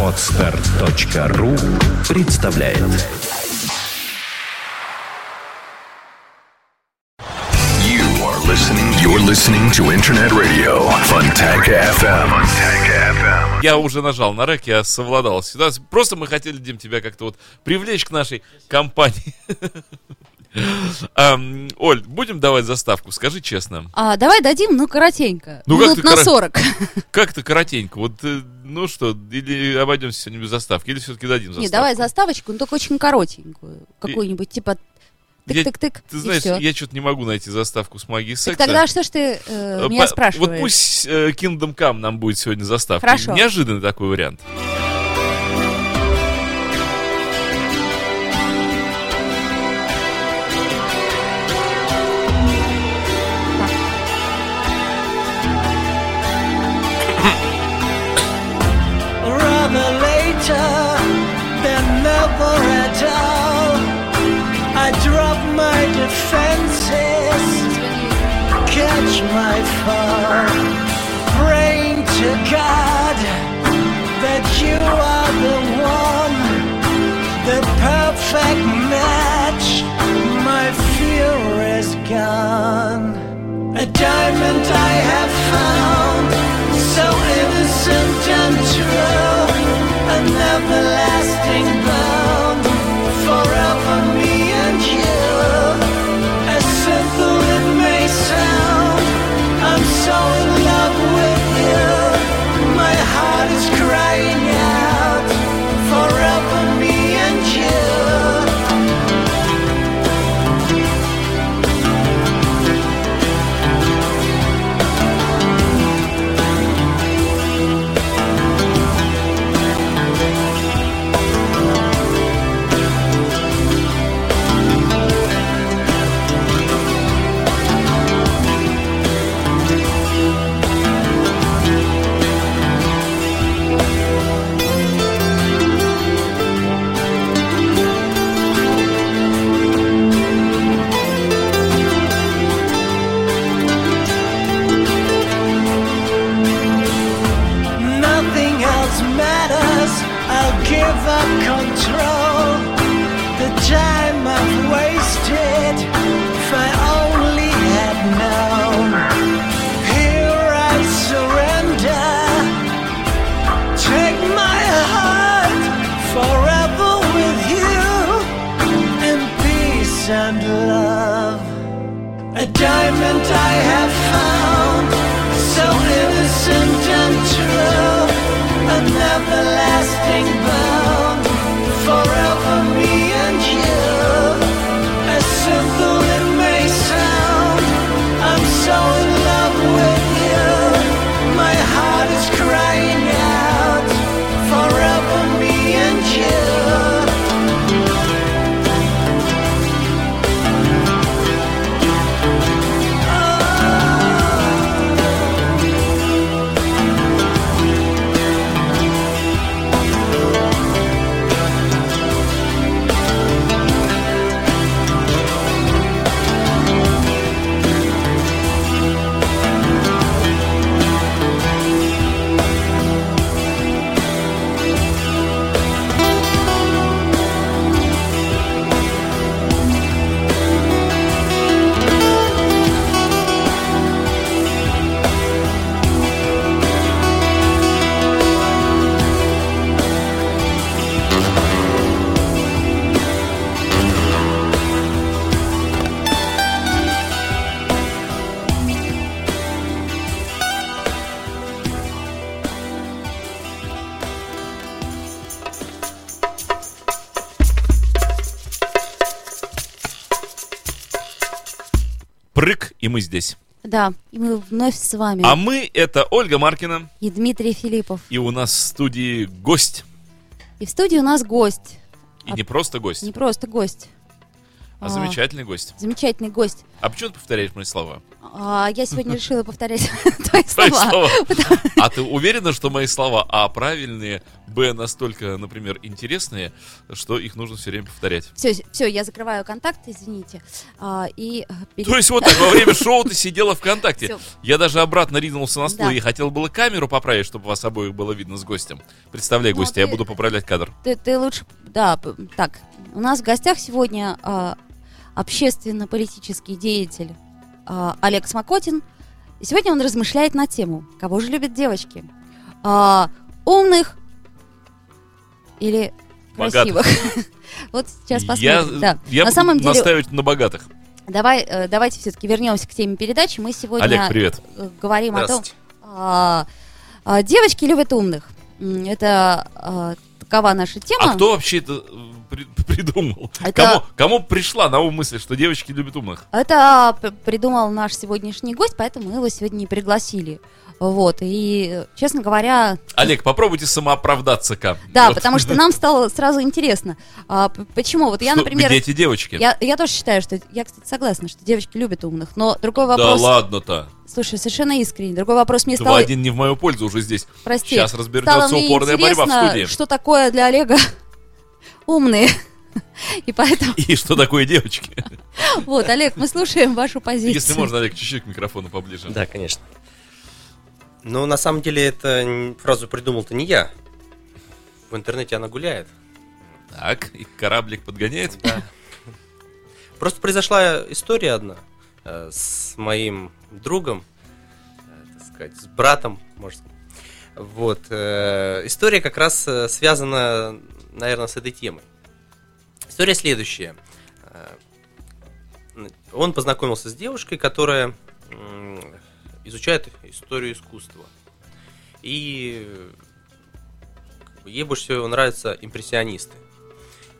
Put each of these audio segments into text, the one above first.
Отстар.ру представляет You are listening. You're listening to Internet Radio Fontanka FM. Я уже нажал на рек, я совладал с ситуацией. Просто мы хотели, Дим, тебя как-то вот привлечь к нашей компании. Оль, будем давать заставку, скажи честно. А, давай дадим, ну, коротенько. Ну, Минут на коро- 40. Как-то коротенько. Вот, э, ну что, или обойдемся сегодня без заставки, или все-таки дадим заставку? Не, давай заставочку, но только очень коротенькую. Какую-нибудь, типа Я- тык-тык-тык, Ты и знаешь, всё. я что-то не могу найти заставку с магией Так секса. тогда что ж ты э, Э, меня по- спрашиваешь? Вот пусть э, Kingdom Come нам будет сегодня заставкой. Хорошо. Неожиданный такой вариант. rather praying to God that you are the one, the perfect match. My fear is gone. A diamond I have found, so innocent an everlasting мы здесь. Да, и мы вновь с вами. А мы это Ольга Маркина, И Дмитрий Филиппов. и у нас в студии гость. И в студии у нас гость. И А- не просто гость. Не просто гость. А замечательный гость. Замечательный гость. А почему ты повторяешь мои слова? А, я сегодня решила повторять твои слова. А ты уверена, что мои слова А правильные, Б настолько, например, интересные, что их нужно все время повторять? Все, все, я закрываю контакт, извините. А, и э, То есть вот так во время шоу ты сидела ВКонтакте. Я даже обратно ринулся на стул и хотел было камеру поправить, чтобы вас обоих было видно с гостем. Представляй Ну, гостя, я буду поправлять кадр. ты, лучше... Да, так. У нас в гостях сегодня а, общественно-политический деятель а, Олег Смокотин. И сегодня он размышляет на тему, кого же любят девочки? А, умных или Богатых. красивых? Вот сейчас я посмотрим. Да. я На буду самом деле, настаивать на богатых. давай, э, давайте все-таки вернемся к теме передачи. Мы сегодня Олег, привет. э, говорим о том, а, девочки любят умных. Это такова наша тема. А кто вообще это э, при- придумал? Это- Кому, кому пришла на ум мысль, что девочки любят умных? Это придумал наш сегодняшний гость, поэтому мы его сегодня не пригласили. Вот, и, честно говоря, Олег, попробуйте самооправдаться-ка. да, Вот. потому что нам стало сразу интересно. А, почему? Вот я, Что- например, Где эти девочки? я, я тоже считаю, что... Я, кстати, согласна, что девочки любят умных, но другой Да вопрос... ладно-то. Слушай, совершенно искренне. Другой вопрос мне стал... один не в мою пользу уже здесь. Прости. Сейчас разберется упорная борьба в студии. что такое для Олега умные. И поэтому... И что такое девочки? Вот, Олег, мы слушаем вашу позицию. Если можно, Олег, чуть-чуть к микрофону поближе. Да, конечно. Но на самом деле это фразу придумал-то не я. В интернете она гуляет. Так, и кораблик подгоняет. Да. Просто произошла история одна э, с моим другом, э, так сказать, с братом, можно сказать. Вот. э, История как раз связана, наверное, с этой темой. История следующая. Э, Он познакомился с девушкой, которая изучает историю искусства. И ей больше всего нравятся импрессионисты.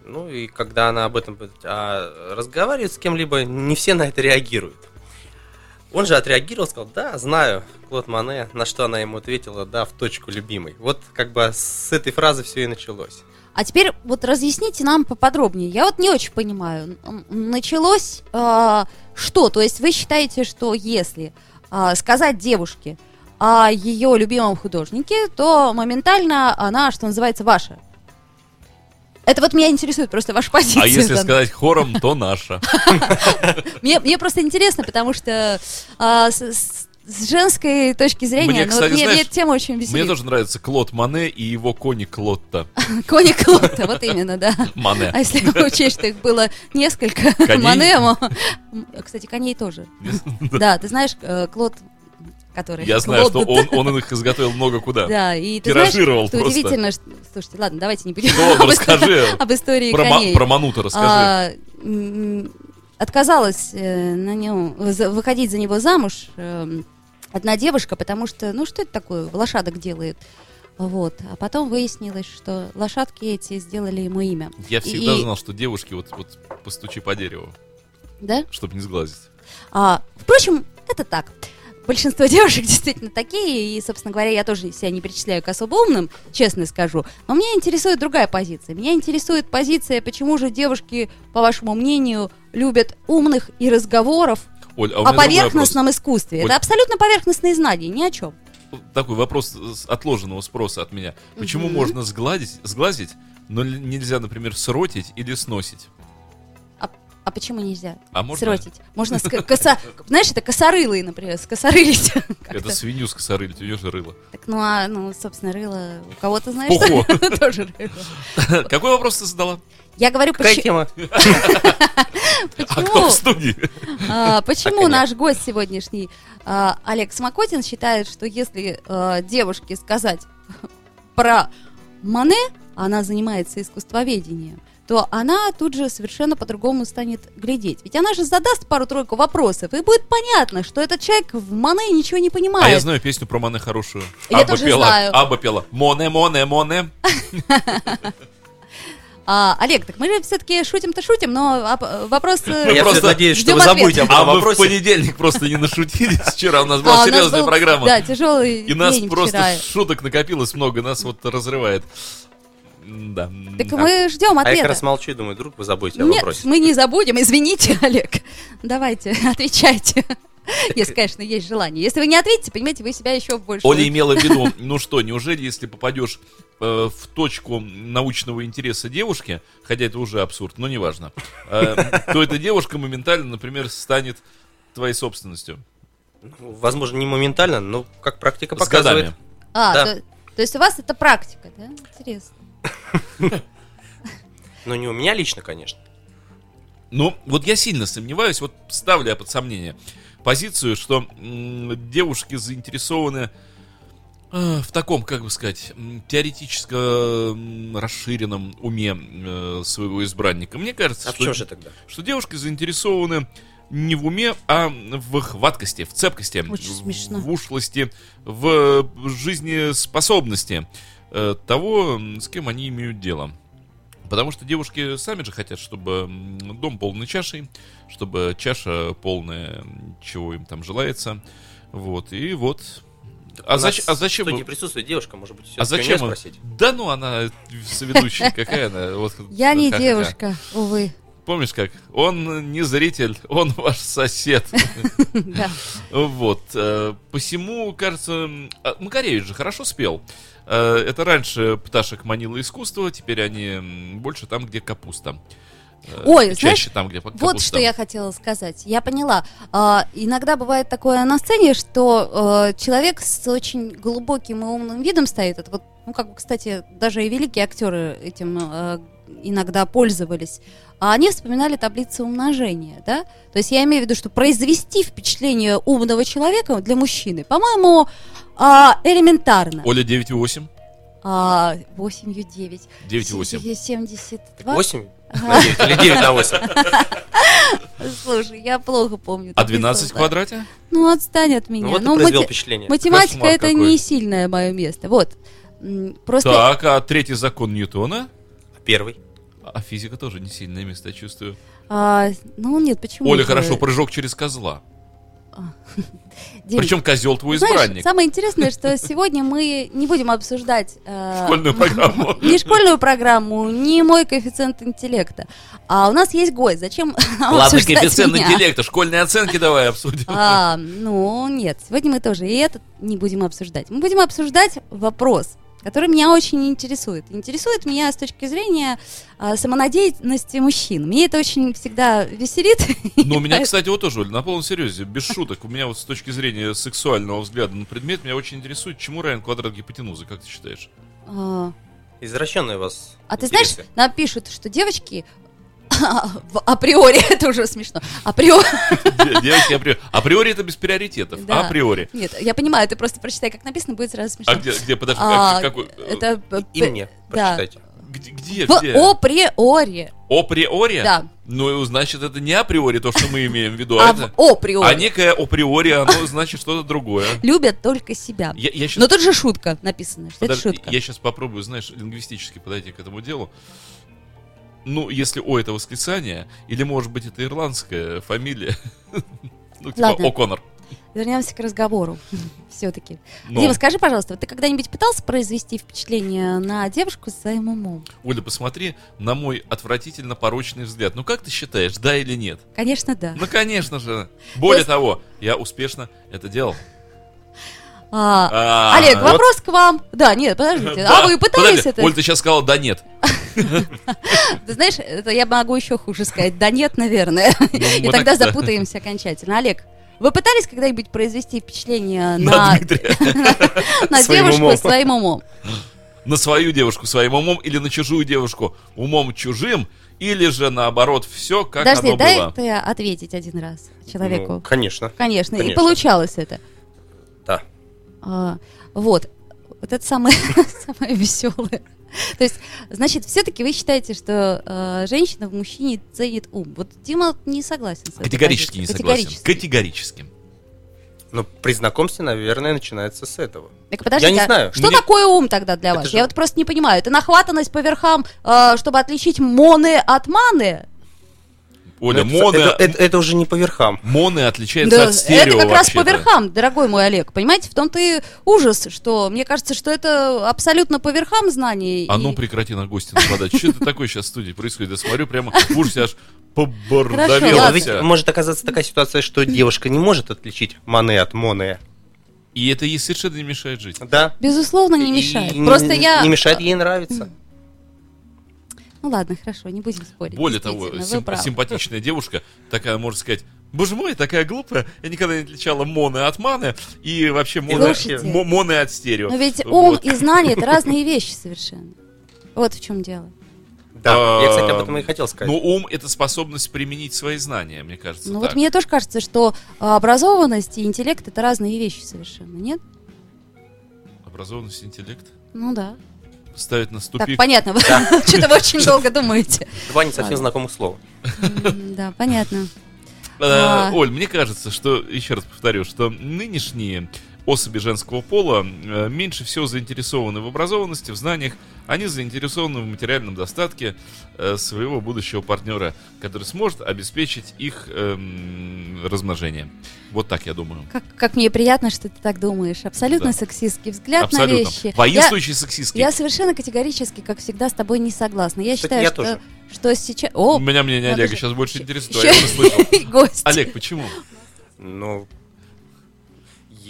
Ну и когда она об этом а, разговаривает с кем-либо, не все на это реагируют. Он же отреагировал, сказал, да, знаю, Клод Мане, на что она ему ответила, да, в точку, любимый. Вот как бы с этой фразы все и началось. А теперь вот разъясните нам поподробнее. Я вот не очень понимаю. Началось а, что? То есть вы считаете, что если а, сказать девушке о ее любимом художнике, то моментально она, что называется, ваша? Это вот меня интересует просто ваша позиция. А если сказать хором, то наша. Мне, мне просто интересно, потому что а, с, женской точки зрения, Мне, ну, кстати, вот мне, знаешь, мне эта тема очень Мне веселит. тоже нравится Клод Мане и его кони Клотта. Коник Лотта, вот именно, да. А Мане. если учесть, что их было несколько? Манемо. Кстати, коней тоже. Да, ты знаешь, э, Клод, который... Я знаю, что он, он их изготовил много куда. Да, и ты Тиражировал знаешь, что просто. удивительно, что... Слушайте, ладно, давайте не будем ладно, об истории- расскажи. об истории Про, коней. про Манута расскажи. А, отказалась э, на нем за- выходить за него замуж эм, одна девушка, потому что, ну что это такое, лошадок делает. Вот. А потом выяснилось, что лошадки эти сделали ему имя. Я всегда и- знал, что девушки вот, вот постучи по дереву, Да? чтобы не сглазить. А, впрочем, это так. Большинство девушек действительно такие, и, собственно говоря, я тоже себя не причисляю к особо умным, честно скажу. Но меня интересует другая позиция. Меня интересует позиция, почему же девушки, по вашему мнению, любят умных и разговоров Оль, а о поверхностном искусстве. Оль. Это абсолютно поверхностные знания, ни о чем. Такой вопрос с отложенного спроса от меня. Почему Мгм. можно сгладить, сглазить, но нельзя, например, сротить или сносить? А почему нельзя А можно? сротить? Можно, ска- коса- знаешь, это косорылые, например, скосорылить. Это как-то. свинью скосорылить, у нее же рыло. Так, ну, а, ну, собственно, рыло у кого-то, знаешь, тоже рыло. Какой вопрос ты задала? Я говорю, Какая почему-? А кто почему, в студии? а, почему коня. наш гость сегодняшний а, Олег Смокотин считает, что если а, девушке сказать про Мане, она занимается искусствоведением, то она тут же совершенно по-другому станет глядеть. Ведь она же задаст пару-тройку вопросов, и будет понятно, что этот человек в Мане ничего не понимает. А я знаю песню про Мане хорошую. Я Аба тоже пела, знаю. Аба пела. Моне, моне, моне. А, Олег, так мы же все-таки шутим-то шутим, но а, п- вопрос... э, Я просто надеюсь, что вы забудете об А этом мы в вопросе. понедельник просто не нашутились. Вчера у нас а, была нас серьезная программа. Да, тяжелый И нас просто шуток накопилось много, нас вот разрывает. Да. Так мы ждем А я как ответа. раз молчу думаю, вдруг вы забудете о Нет, вопросе. мы не забудем, извините, Олег. Давайте, отвечайте. Если, конечно, есть желание. Если вы не ответите, понимаете, вы себя еще больше... Оля имела в виду, ну что, неужели, если попадешь э, в точку научного интереса девушки, хотя это уже абсурд, но неважно, э, то эта девушка моментально, например, станет твоей собственностью. Возможно, не моментально, но как практика С показывает. годами. А, Да. то, то есть у вас это практика, да? Интересно. Но не у меня лично, конечно. Ну, вот я сильно сомневаюсь, вот ставлю я под сомнение позицию, что девушки заинтересованы э, в таком, как бы сказать, теоретически расширенном уме э, своего избранника. Мне кажется, А что, же тогда? что девушки заинтересованы не в уме, а в хваткости, в цепкости, Очень в- в ушлости, в жизнеспособности э, того, м, с кем они имеют дело. Потому что девушки сами же хотят, чтобы дом полный чашей, чтобы чаша полная, чего им там желается. Вот, и вот. А, зач- а зачем... вы- присутствует девушка, может быть, А зачем? он- спросить? Да ну, она соведущая, какая она. Вот, Я не девушка, увы. Помнишь как? Он не зритель, он ваш сосед. Да. Вот. э, Посему, кажется, а, Макаревич же хорошо спел. Э, Это раньше пташек манило искусство, теперь они больше там, где капуста. Э, Ой, чаще знаешь, там, где капуста. Вот что я хотела сказать. Я поняла. А, иногда бывает такое на сцене, что э, человек с очень глубоким и умным видом стоит. Это вот, ну, как бы, кстати, даже и великие актеры этим иногда пользовались. А они вспоминали таблицы умножения, да? То есть я имею в виду, что произвести впечатление умного человека для мужчины, по-моему, а, элементарно. Оля 9,8. А, 8 9. 9,8. 72. 8 Ага. на 9 или 9 на 8? Слушай, я плохо помню. А такие 12 в квадрате? Ну, отстань от меня. Ну вот Ну, и произвел мати- впечатление. Математика Кошмар это какой. не сильное мое место. Вот. Просто Так, а третий закон Ньютона? Первый. А физика тоже не сильное место, я чувствую. а, ну нет, почему? Оля, же? хорошо, прыжок через козла. Дим, Причем козел твой знаешь, избранник. самое интересное, что сегодня мы не будем обсуждать э, Школьную программу. ни школьную программу, ни мой коэффициент интеллекта. А у нас есть гость. Зачем Ладно, коэффициент меня? интеллекта, школьные оценки давай обсудим. А, ну, нет, сегодня мы тоже и этот не будем обсуждать. Мы будем обсуждать вопрос, который меня очень интересует. Интересует меня с точки зрения а, самонадеянности мужчин. Мне это очень всегда веселит. Ну, меня, кстати, вот тоже, Оль, на полном серьезе, без шуток, у меня вот с точки зрения сексуального взгляда на предмет, меня очень интересует, чему равен квадрат гипотенузы, как ты считаешь? А, Извращенные вас А ты знаешь, интересы. нам пишут, что девочки априори, это уже смешно, априори, Де- Девочки, априори. Априори это без приоритетов. Да. Априори. нет, я понимаю, ты просто прочитай, как написано, будет сразу смешно. А где, где, подожди, А, как- какой? это И мне да. Где, где? в где? априори, Априори? Да. Ну, значит, это не априори то, что мы имеем в виду, а а это... априори А некое априори, оно значит что-то другое. любят только себя. Я, я щас- Но тут же шутка написано, что Подожди, это шутка. Я сейчас попробую, знаешь, лингвистически подойти к этому делу. Ну, если О это восклицание, или может быть это ирландская фамилия. Ну, типа. О'Коннор. Вернемся к разговору. Все-таки. Но, Дима, скажи, пожалуйста, ты когда-нибудь пытался произвести впечатление на девушку с своим умом? Оля, посмотри на мой отвратительно порочный взгляд. Ну, как ты считаешь, да или нет? Конечно, да. Ну, конечно же. Более есть- того, я успешно это делал. А, А, Олег, вот. вопрос к вам. Да, нет, подождите. Да, А вы пытались подожди, это? Оль, ты сейчас сказала, да нет. Ты знаешь, это я могу еще хуже сказать. Да нет, наверное. И мы тогда запутаемся окончательно. Олег, вы пытались когда-нибудь произвести впечатление На на, девушку умом. своим умом? На свою девушку своим умом или на чужую девушку умом чужим, или же наоборот, все как Подожди, оно дай было. ты ответить один раз Ну, человеку. конечно. Конечно, и конечно. получалось это. Да. А, вот. Вот это самое, самое веселое. То есть, значит, все-таки вы считаете, что э, женщина в мужчине ценит ум. Вот Дима не согласен с этой Категорически не согласен. Категорически. Но при знакомстве, наверное, начинается с этого. Так подождите, Я не а знаю. что Мне- такое ум тогда для Это вас? же- Я вот просто не понимаю. Это нахватанность по верхам, э, чтобы отличить моны от маны? Оля, Ну, моно, это, это- это уже не по верхам. моны отличается Да, от стерео это как раз по верхам, дорогой мой Олег. Понимаете, в том-то и ужас, что мне кажется, что это абсолютно по верхам знаний. А ну и- прекрати на гости нападать. Что это такое сейчас в студии происходит? Я смотрю прямо в ужасе аж побордовел Хорошо, Нет, но ладно. ведь может оказаться такая ситуация, что девушка не может отличить мане от моне. И это ей совершенно не мешает жить. Да. Безусловно, не мешает. Просто я... Не мешает ей нравиться. Ну ладно, хорошо, не будем спорить. Более того, действительно, вы сим- правы. симпатичная девушка, такая, можно сказать, боже мой, такая глупая, я никогда не отличала моны от маны, и вообще моны, Слушайте. мо- моны от стерео. Но ведь ум Вот. и знание это разные вещи совершенно. Вот в чем дело. Да, я, кстати, об А, этом и хотел сказать. Но ум — это способность применить свои знания, мне кажется, Ну так. вот мне тоже кажется, что а, образованность и интеллект это разные вещи совершенно, нет? Образованность, интеллект Ну да. Ставит на Так, ступик. понятно. Вы что-то вы очень долго думаете. Два не совсем знакомых слова. Да, понятно. Э, А. Оль, мне кажется, что, еще раз повторю, что нынешние особи женского пола э, меньше всего заинтересованы в образованности, в знаниях. Они заинтересованы в материальном достатке э, своего будущего партнера, который сможет обеспечить их эм, размножение. Вот так я думаю. Как, как мне приятно, что ты так думаешь. Абсолютно Да. сексистский взгляд Абсолютно. на вещи. Я, Воинствующий сексистский. я совершенно категорически, как всегда, с тобой не согласна. Я Кстати, считаю, я что, тоже. что сейчас... О, У меня мнение Олега сейчас больше интересует, а я не слышал. гость. Олег, почему? Ну,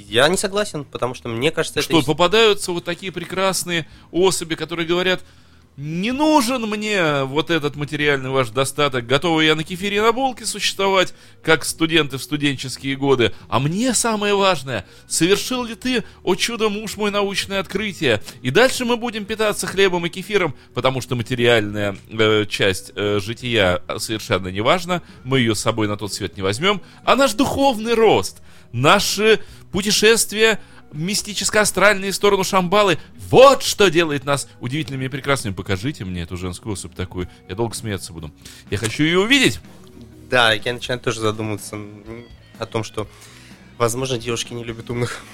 я не согласен, потому что мне кажется, это... Что ис- попадаются вот такие прекрасные особи, которые говорят, не нужен мне вот этот материальный ваш достаток, готовы я на кефире и на булке существовать, как студенты в студенческие годы, а мне самое важное, совершил ли ты, о чудо, муж мой, научное открытие, и дальше мы будем питаться хлебом и кефиром, потому что материальная э, часть э, жития совершенно не важна, мы ее с собой на тот свет не возьмем, а наш духовный рост, наши путешествия мистическо-астральные сторону Шамбалы. Вот что делает нас удивительными и прекрасными. Покажите мне эту женскую особь такую. Я долго смеяться буду. Я хочу ее увидеть. Да, я начинаю тоже задумываться о том, что, возможно, девушки не любят умных.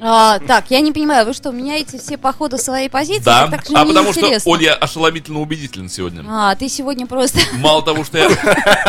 А, так, я не понимаю, вы что, меняете все по ходу своей позиции? Да. Так же А потому что неинтересно. Оля ошеломительно убедительна сегодня. А, ты сегодня просто... Мало того, что я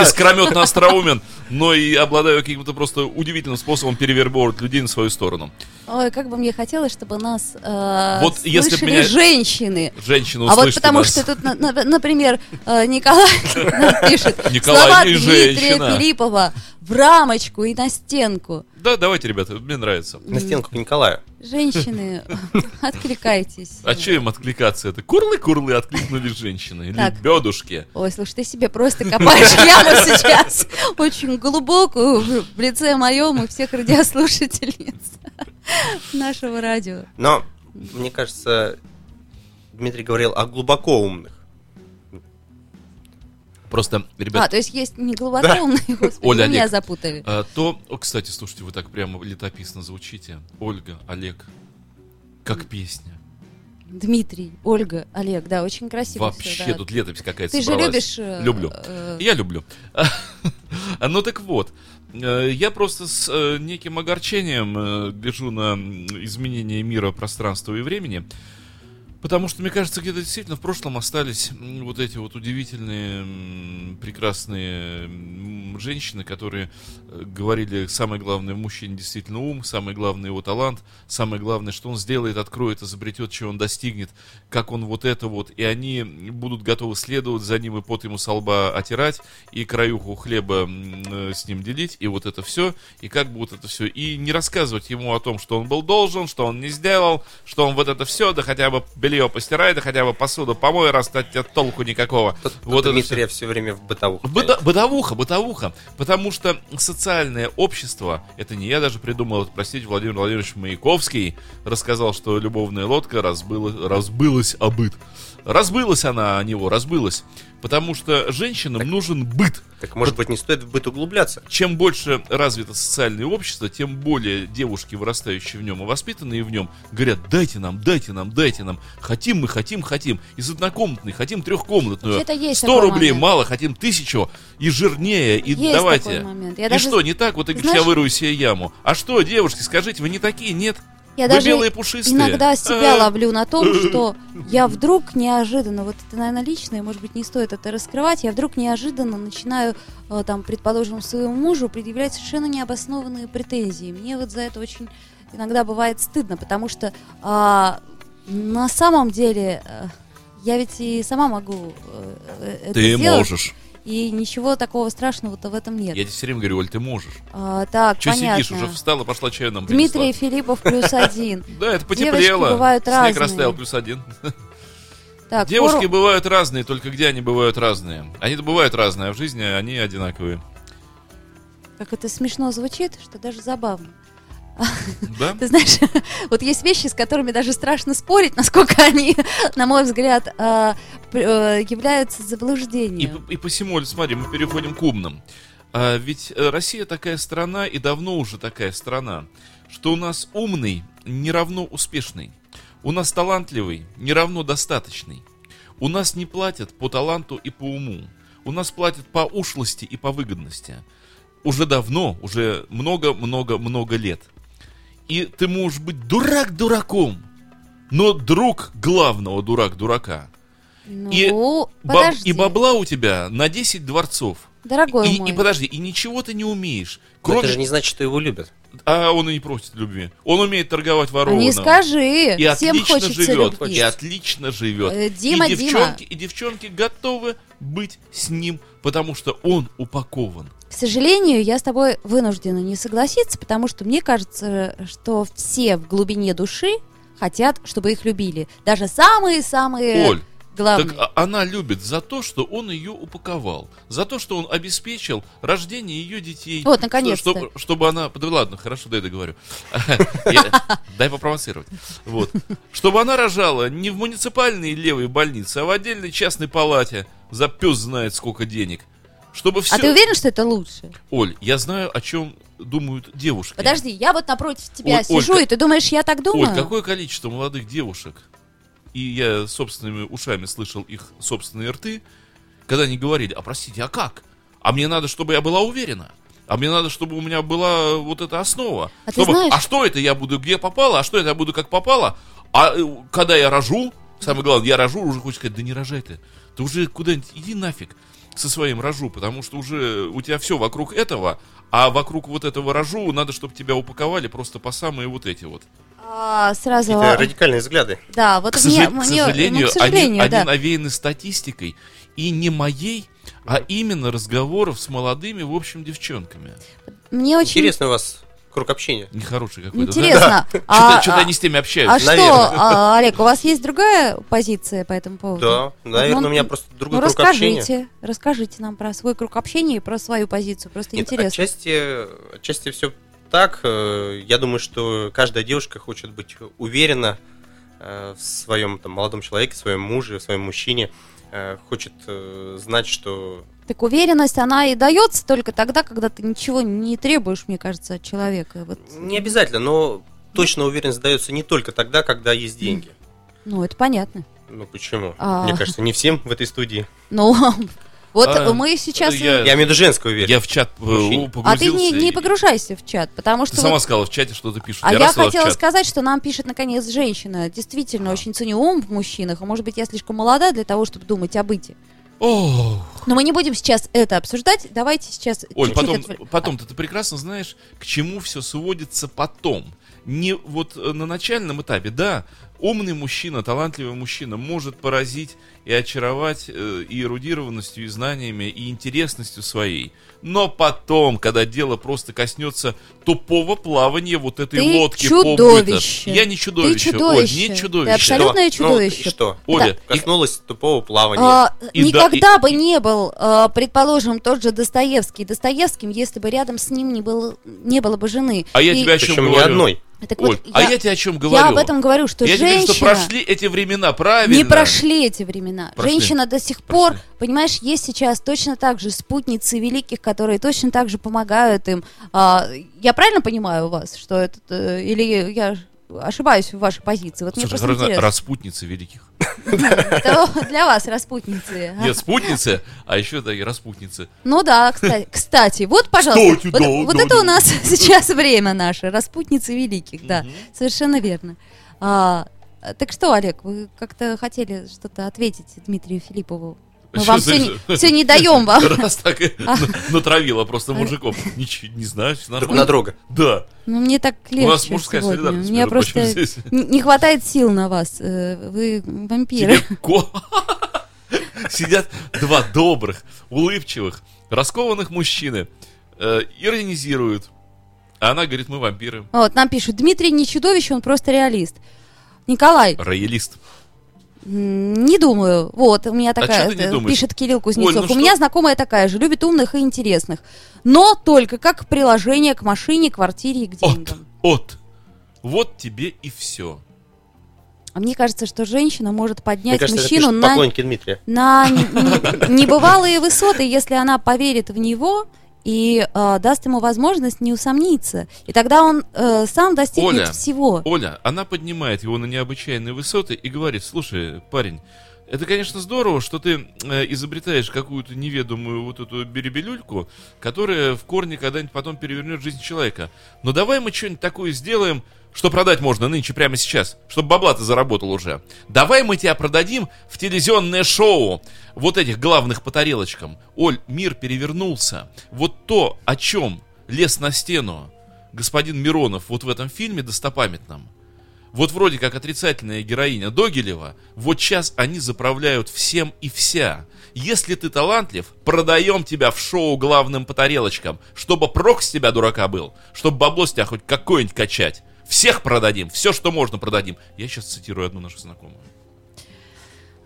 искрометно остроумен, но и обладаю каким-то просто удивительным способом перевербовать людей на свою сторону. Ой, как бы мне хотелось, чтобы нас э, Вот если слышали меня- женщины. Женщина А вот потому нас. что тут, на- на- например, э, Николай пишет Николай слова Дмитрия. Филиппова в рамочку и на стенку. Да, давайте, ребята, мне нравится. На стенку к Николаю. Женщины, откликайтесь. А что им откликаться? Это курлы-курлы откликнулись женщины. Так. Лебедушки. Ой, слушай, ты себе просто копаешь яму сейчас очень глубокую в в лице моем и всех радиослушательниц нашего радио. Но, мне кажется, Дмитрий говорил о глубоко умных. Просто, ребят, А, то есть есть не глубоко умные, господи, Оля, меня Олег. запутали. А, то, о, кстати, слушайте, вы так прямо летописно звучите. Ольга, Олег, как песня. Дмитрий, Ольга, Олег, да, очень красиво Вообще, всё, да. тут летопись какая-то Ты же собралась. любишь... э, Люблю. э, Я люблю. А, Ну так вот, э, я просто с неким огорчением гляжу на изменение мира, пространства и времени. Потому что, мне кажется, где-то действительно в прошлом остались вот эти вот удивительные, прекрасные женщины, которые э, говорили, самое главное в мужчине действительно ум, самое главное его талант, самое главное, что он сделает, откроет, изобретет, чего он достигнет, как он вот это вот, и они будут готовы следовать за ним и пот ему со лба отирать, и краюху хлеба э, с ним делить, и вот это все, и как бы это все, и не рассказывать ему о том, что он был должен, что он не сделал, что он вот это все, да хотя бы белье постирай, да хотя бы посуду помой, раз от тебя толку никакого. Тут, вот всё. Дмитрия все время в бытовуху. Быта- бытовуха, бытовуха. Потому что социальное общество, это не я даже придумал, это, простите, Владимир Владимирович Маяковский рассказал, что любовная лодка разбыла, разбылась о быт. Разбылась она о него, разбылась. Потому что женщинам нужен быт. Так, может быть, не стоит в быт углубляться? Чем больше развито социальное общество, тем более девушки, вырастающие в нем и воспитанные в нем, говорят, дайте нам, дайте нам, дайте нам. Хотим мы, хотим, хотим. Из однокомнатной, хотим трехкомнатную. Вообще-то есть 100 такой рублей момент. мало, хотим тысячу. И жирнее, и Есть давайте. такой момент. Я и даже- что, не так? Вот я Ты говорю, я знаешь- вырую себе яму. А что, девушки, скажите, вы не такие? Нет? Я Вы даже белые пушистые. иногда себя А, ловлю на том, что я вдруг неожиданно, вот это, наверное, личное, может быть, не стоит это раскрывать, я вдруг неожиданно начинаю, э, там, предположим, своему мужу предъявлять совершенно необоснованные претензии. Мне вот за это очень иногда бывает стыдно, потому что а, на самом деле э, я ведь и сама могу э, э, это Ты сделать, можешь. И ничего такого страшного-то в этом нет. Я тебе все время говорю, Оль, ты можешь. А, так, Че понятно. сидишь, уже встала, пошла чаю нам Дмитрий принесла. Филиппов плюс один. Да, это потеплело. бывают Снег разные. растаял, плюс один. Так, Девушки форум- бывают разные, только где они бывают разные? Они-то бывают разные, а в жизни они одинаковые. Как это смешно звучит, что даже забавно. Да? Ты знаешь, вот есть вещи, с которыми даже страшно спорить, насколько они, на мой взгляд, п- э, являются И, заблуждением. п- и посему, смотри, мы переходим к умным. А, ведь э, Россия такая страна, и давно уже такая страна, что у нас умный не равно успешный. У нас талантливый не равно достаточный. У нас не платят по таланту и по уму. У нас платят по ушлости и по выгодности. Уже давно, уже много-много-много лет. И ты можешь быть дурак дураком, но друг главного дурак дурака. и Ну, Баб- подожди, и бабла у тебя на 10 дворцов. дорогой И, мой. и подожди, и ничего ты не умеешь. Но Кроме... это же не значит, что его любят. А он и не просит любви. Он умеет торговать ворованным. Не скажи, И всем отлично хочется живет. любви. И отлично живет. Э, Дима, и, Дима. девчонки, и девчонки готовы быть с ним, потому что он упакован. К сожалению, я с тобой вынуждена не согласиться, потому что мне кажется, что все в глубине души хотят, чтобы их любили. Даже самые-самые Оль, главные. Так а- она любит за то, что он ее упаковал, за то, что он обеспечил рождение ее детей. Вот, наконец-то. Чтобы, чтобы она... Да ладно, хорошо, дай договорю. Дай попровоцировать. Вот. Чтобы она рожала не в муниципальной левой больнице, а в отдельной частной палате за пес знает сколько денег. Чтобы все... А ты уверен, что это лучше? Оль, я знаю, о чем думают девушки. Подожди, я вот напротив тебя Оль, сижу, Ольга- и ты думаешь, я так думаю? Оль, какое количество молодых девушек, и я собственными ушами слышал их собственные рты, когда они говорили, а простите, а как? А мне надо, чтобы я была уверена. А мне надо, чтобы у меня была вот эта основа. А ты Чтобы- знаешь- а что это я буду, где попало, а что это я буду, как попало? А э, когда я рожу, самое главное, я рожу, уже хочешь сказать, да не рожай ты. Ты уже куда-нибудь иди нафиг со своим рожу, потому что уже у тебя все вокруг этого, а вокруг вот этого рожу надо, чтобы тебя упаковали просто по самые вот эти вот. А, сразу... Какие-то радикальные взгляды. Да, вот к, мне, к мне- сожалению, ну, к сожалению, они, да. они навеяны статистикой. И не моей, а именно разговоров с молодыми, в общем, девчонками. Мне очень Интересный у вас круг общения. Нехороший какой-то, да? интересно. Что-то, А, что-то а- они с теми общаются. а что, а, Олег, у вас есть другая позиция по этому поводу? Да, наверное, Ну, у меня просто другой ну, круг общения. расскажите, расскажите нам про свой круг общения и про свою позицию, просто Нет, интересно. отчасти, отчасти все так. Э, Я думаю, что каждая девушка хочет быть уверена э, в своем там, молодом человеке, в своем муже, в своем мужчине. Э, Хочет э, знать, что Так уверенность, она и дается только тогда, когда ты ничего не требуешь, мне кажется, от человека. Вот, не обязательно, но точно уверенность дается не только тогда, когда есть деньги. ну, это понятно. Ну почему? А. Мне кажется, не всем в этой студии. Ну, вот А, мы сейчас... я- Я имею в виду женскую уверенность. Я в чат э, Мужчине. А ты погрузился. не, не погружайся в чат, потому Ты что... сама вот- сказала, в чате что-то пишут. А я в хотела сказать, что нам пишет наконец женщина. Действительно, очень ценю ум в мужчинах. А может быть, я слишком молода для того, чтобы думать о быте. Ох. Но мы не будем сейчас это обсуждать. Давайте сейчас Оль, потом, отвле- потом ты прекрасно знаешь, к чему все сводится потом. Не вот э, на начальном этапе, да, умный мужчина, талантливый мужчина может поразить и очаровать э, и эрудированностью, и знаниями, и интересностью своей. Но потом, когда дело просто коснется тупого плавания вот этой Ты лодки чудовище. по быта. Я не чудовище, Ты Оль, чудовище. не Ты чудовище. абсолютное Что? Ну, чудовище. и что? Оля, и- Коснулась тупого плавания. А, И никогда да, бы и- не был, а, предположим, тот же Достоевский Достоевским, если бы рядом с ним не было, не было бы жены. А я И- тебя о чем Причем не говорю? одной. Так Оль, вот, а я тебе о чем говорю? Я об этом говорю, что я тебе говорю, женщина... что прошли эти времена, правильно? Не прошли эти времена. Прошли. Женщина до сих пор, понимаешь, есть сейчас точно так же спутницы великих, которые точно так же помогают им. А, я правильно понимаю вас, что это... э, Или я ошибаюсь в вашей позиции? Вот мне Слушай, просто хорошо, интересно. распутницы великих. Для вас, распутницы. Нет, спутницы, а еще да и распутницы. Ну да, кстати, кстати вот, пожалуйста, вот, да, это у нас сейчас время наше, распутницы великих, да, совершенно верно. А, так что, Олег, вы как-то хотели что-то ответить Дмитрию Филиппову? Мы Что вам за- все не, даем вам. Раз так А. на- натравила просто мужиков. Ничего, не знаю, на друга. Да. Ну, мне так легче У нас мужская сегодня. солидарность, Мне просто не хватает сил на вас. э, Вы вампиры. Сидят два добрых, улыбчивых, раскованных мужчины, э, иронизируют. А она говорит, мы вампиры. Вот, нам пишут, Дмитрий не чудовище, он просто реалист. Николай, Роялист. Не думаю. Вот, у меня такая, не э, думаешь? пишет Кирилл Кузнецов. Оль, ну у меня знакомая такая же, любит умных и интересных. Но только как приложение к машине, квартире и к От, деньгам. от. Вот тебе и все. А мне кажется, что женщина может поднять кажется, мужчину на, на не- не- небывалые высоты, если она поверит в него и э, даст ему возможность не усомниться. И тогда он э, сам достигнет Оля, всего. Оля, она поднимает его на необычайные высоты и говорит, слушай, парень, это, конечно, здорово, что ты э, изобретаешь какую-то неведомую вот эту беребелюльку, которая в корне когда-нибудь потом перевернет жизнь человека. Но давай мы что-нибудь такое сделаем, что продать можно нынче прямо сейчас, чтобы бабла ты заработал уже. Давай мы тебя продадим в телевизионное шоу вот этих главных по тарелочкам. Оль, мир перевернулся. Вот то, о чем лез на стену господин Миронов вот в этом фильме достопамятном, вот вроде как отрицательная героиня Догилева, вот сейчас они заправляют всем и вся. Если ты талантлив, продаем тебя в шоу главным по тарелочкам, чтобы прок с тебя дурака был, чтобы бабло с тебя хоть какое-нибудь качать. Всех продадим, все, что можно, продадим. Я сейчас цитирую одну нашу знакомую.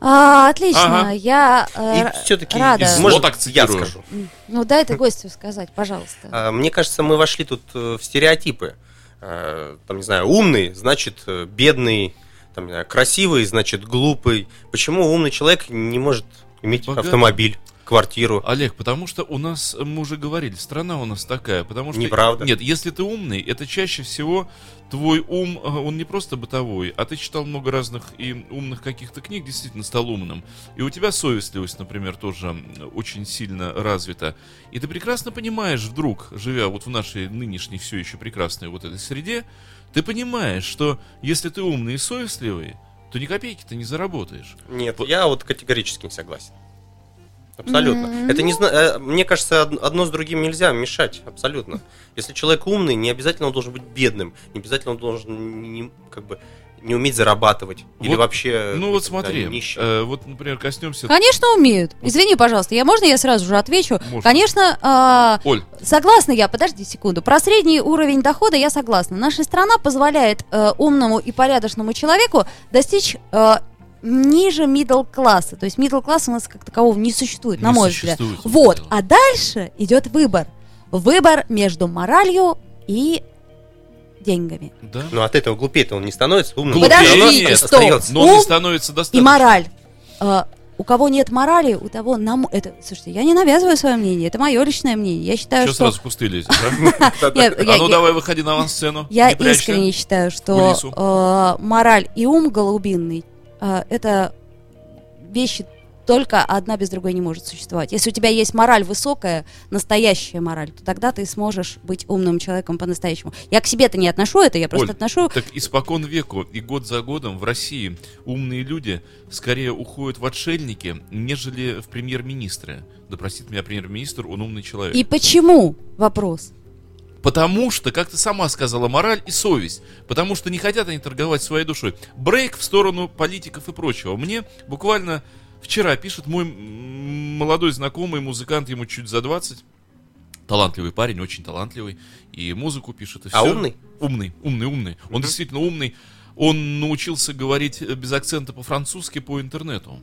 А, отлично, Ага. я э, И все-таки, рада. из- может, так я скажу. Ну дай это гостю сказать, пожалуйста. А, Мне кажется, мы вошли тут э, в стереотипы. А, Там, не знаю, умный, значит, э, бедный, там, не знаю, красивый, значит, глупый. Почему умный человек не может иметь Богатый. автомобиль, квартиру? Олег, потому что у нас, мы уже говорили, страна у нас такая, потому что... Неправда. Нет, если ты умный, это чаще всего твой ум, э, он не просто бытовой, а ты читал много разных и умных каких-то книг, действительно стал умным. И у тебя совестливость, например, тоже очень сильно развита. И ты прекрасно понимаешь вдруг, живя вот в нашей нынешней все еще прекрасной вот этой среде, ты понимаешь, что если ты умный и совестливый, то ни копейки ты не заработаешь. Нет, я вот категорически не согласен. Абсолютно. Это не зна- э, мне кажется, од- одно с другим нельзя мешать. Абсолютно. Если человек умный, не обязательно он должен быть бедным, не обязательно он должен не, как бы не уметь зарабатывать или Вот, вообще. Ну вот смотри, нищим. э, вот, например, коснемся... Конечно, умеют. Извини, пожалуйста, я можно я сразу же отвечу? Можно. Конечно, а, Оль, согласна я. Подожди секунду. Про средний уровень дохода я согласна. Наша страна позволяет э, умному и порядочному человеку достичь э, ниже middle класса. То есть middle класс у нас как такового не существует, на Не мой существует, взгляд. Вот. А дальше идет выбор. Выбор между моралью и деньгами. да? Но от этого глупее-то он не становится умным. Глупее Подождите, нет, стоп. остается. Но он не Ум становится И достаточно. мораль. Э, у кого нет морали, у того нам это. Слушайте, я не навязываю свое мнение, это мое личное мнение. Я считаю, Что что сразу в кусты лезешь, а? А ну давай выходи на авансцену. Я искренне считаю, что э, мораль и ум голубинный это вещи только одна без другой не может существовать. Если у тебя есть мораль высокая, настоящая мораль, то тогда ты сможешь быть умным человеком по-настоящему. Я к себе-то не отношу это, я просто Оль, отношу. Так испокон веку и год за годом в России умные люди скорее уходят в отшельники, нежели в премьер-министры. Да простит меня премьер-министр, он умный человек. И почему? Вопрос. Потому что, как ты сама сказала, мораль и совесть. Потому что не хотят они торговать своей душой. Брейк в сторону политиков и прочего. Мне буквально вчера пишет мой молодой знакомый музыкант, ему чуть за 20. Талантливый парень, очень талантливый. И музыку пишет, и А все. умный? Умный, умный, умный. Он действительно умный. Он научился говорить без акцента по-французски по интернету.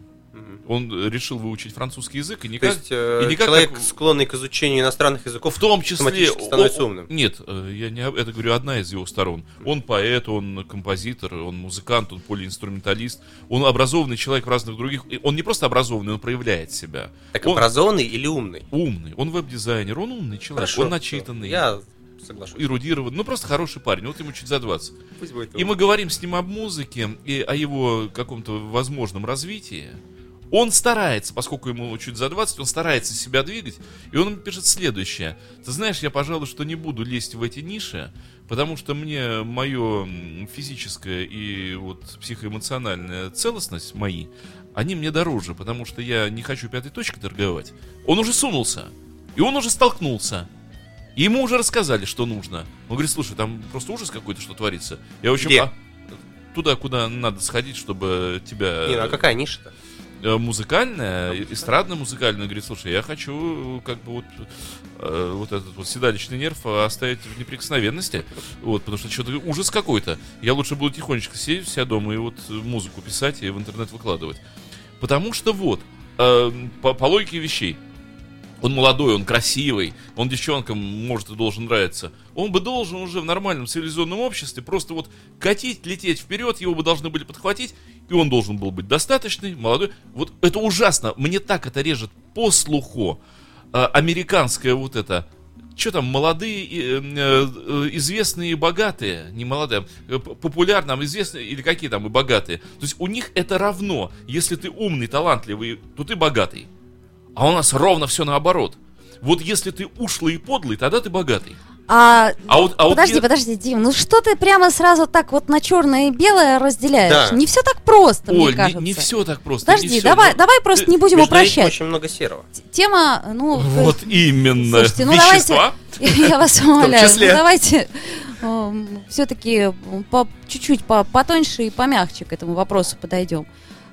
Он решил выучить французский язык и То никак... есть э, и никак человек, как- склонный к изучению иностранных языков, в том числе... становится умным. Нет, э, я не это говорю одна из его сторон. Он поэт, он композитор, он музыкант, он полиинструменталист. Он образованный человек в разных других... Он не просто образованный, он проявляет себя. Так он образованный или умный? умный, он веб-дизайнер, он умный человек, Хорошо. он начитанный. Я Соглашусь. эрудированный, ну просто хороший парень, вот ему чуть за 20. Пусть будет И мы говорим с ним об музыке и о его каком-то возможном развитии. Он старается, поскольку ему чуть за 20, он старается себя двигать, и он пишет следующее. Ты знаешь, я, пожалуй, что не буду лезть в эти ниши, потому что мне мое физическое и вот психоэмоциональная целостность мои, они мне дороже, потому что я не хочу пятой точкой торговать. Он уже сунулся, и он уже столкнулся. И ему уже рассказали, что нужно. Он говорит, слушай, там просто ужас какой-то, что творится. Я, в общем, Где? а, туда, куда надо сходить, чтобы тебя... Не, ну а какая ниша-то? Э, музыкальная, эстрадно музыкальная, говорит, слушай, я хочу э, как бы вот, э, вот этот вот седалищный нерв оставить в неприкосновенности, вот, потому что что-то ужас какой-то. Я лучше буду тихонечко сидеть у дома и вот э, музыку писать и в интернет выкладывать. Потому что вот, э, по, по логике вещей, он молодой, он красивый, он девчонкам может и должен нравиться. Он бы должен уже в нормальном цивилизованном обществе просто вот катить, лететь вперед, его бы должны были подхватить, и он должен был быть достаточный, молодой. Вот это ужасно, мне так это режет по слуху. А, американское вот это, что там, молодые, э, э, известные и богатые, не молодые, а, э, популярные, известные, или какие там и богатые. То есть у них это равно. Если ты умный, талантливый, то ты богатый. А у нас ровно все наоборот. Вот если ты ушлый и подлый, тогда ты богатый. А, А вот, а вот подожди, я- подожди, Дим, ну что ты прямо сразу так вот на черное и белое разделяешь? Да. Не все так просто, мне Оль, не, кажется. не все так просто. не Подожди, всё. давай, Ну, давай просто ты- не будем Между этим упрощать. очень много серого. Тема, ну, Вот именно. Слушайте, ну Вещества. давайте, я вас умоляю, ну, давайте все-таки по, чуть-чуть по, потоньше и помягче к этому вопросу подойдем.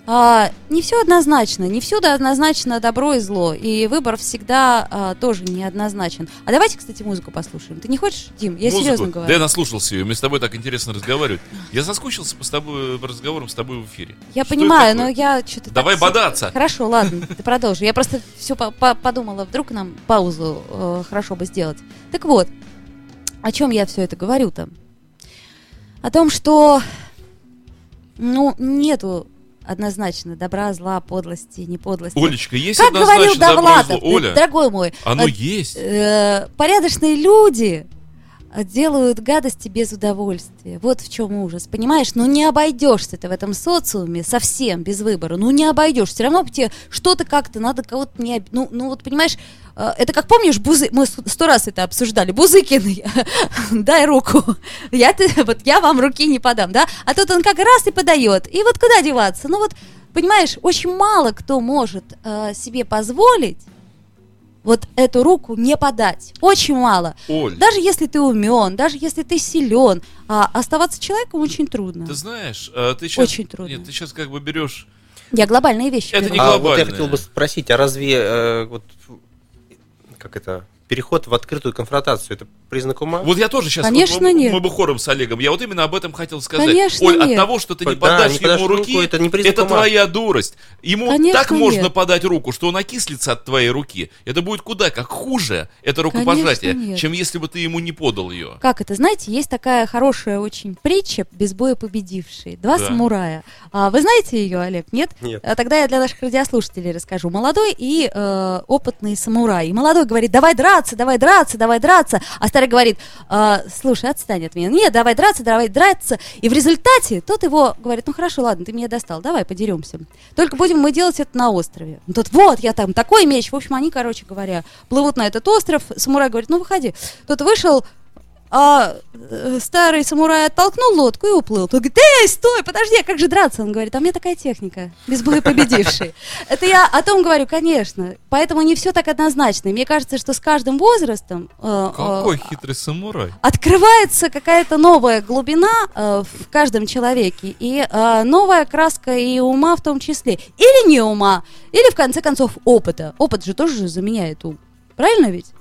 А, не все однозначно, не всюду однозначно добро и зло, и выбор всегда а, тоже неоднозначен. А давайте, кстати, музыку послушаем. Ты не хочешь, Дим? Я Музыку. серьезно Да говорю. я наслушался ее, мне с тобой так интересно разговаривать. Я соскучился по, с тобой, по разговорам с тобой в эфире. Я Что понимаю, но я что-то... Давай бодаться. Хорошо, ладно, ты продолжи. Я просто все подумала, вдруг нам паузу э, хорошо бы сделать. Так вот, о чем я все это говорю-то? О том, что ну, нету однозначно добра, зла, подлости, не подлости. Олечка, есть как говорил однозначно добро и Довлатов, зло. Оля, дорогой мой, оно э, есть. э, порядочные люди делают гадости без удовольствия. Вот в чем ужас, понимаешь? Ну не обойдешься ты в этом социуме совсем без выбора. Ну не обойдешь. Все равно тебе что-то как-то надо кого-то не... Ну, ну вот понимаешь, э, это как помнишь, Бузы... мы сто раз это обсуждали. Бузыкин, дай руку. Я, ты- вот я вам руки не подам, да? А тут он как раз и подает. И вот куда деваться? Ну вот, понимаешь, очень мало кто может э, себе позволить вот эту руку не подать. Очень мало. Оль, Даже если ты умен, даже если ты силен, а оставаться человеком очень трудно. ты знаешь, э, ты сейчас... Очень трудно. Нет, ты сейчас как бы берешь... Я глобальные вещи. Это беру. не а вот я хотел бы спросить, а разве э, вот как это переход в открытую конфронтацию это признак ума? Вот я тоже сейчас... Конечно, мы, нет. мы бы хором с Олегом. Я вот именно об этом хотел сказать. Конечно, Оль, от нет. того, что ты не Да, подашь не подашь ему руку, руки, это не признак это ума. твоя дурость. Ему Конечно, так можно нет. подать руку, что он окислится от твоей руки. Это будет куда как хуже, это рукопожатие, Конечно, нет. чем если бы ты ему не подал ее. Как это, знаете, есть такая хорошая очень притча «Без боя победившие». Два Да. самурая. А, вы знаете ее, Олег, нет? Нет. А, Тогда я для наших радиослушателей расскажу. Молодой и э, опытный самурай. И молодой говорит, давай драться, давай драться, давай драться. А старый говорит, «А, слушай, отстань от меня. Нет, давай драться, давай драться. И в результате тот его говорит, ну хорошо, ладно, ты меня достал, давай подеремся. Только будем мы делать это на острове. Тот, вот, я там такой меч. В общем, они, короче говоря, плывут на этот остров. Самурай говорит, ну выходи. Тот вышел, а э, старый самурай оттолкнул лодку и уплыл. Тот говорит, эй, стой, подожди, а как же драться? Он говорит, а у меня такая техника, без боя победивший. Это я о том говорю, конечно. Поэтому не все так однозначно. Мне кажется, что с каждым возрастом э, э, хитрый самурай. открывается какая-то новая глубина в каждом человеке и новая краска и ума в том числе. Или не ума, или в конце концов опыта. Опыт же тоже заменяет ум. Правильно ведь?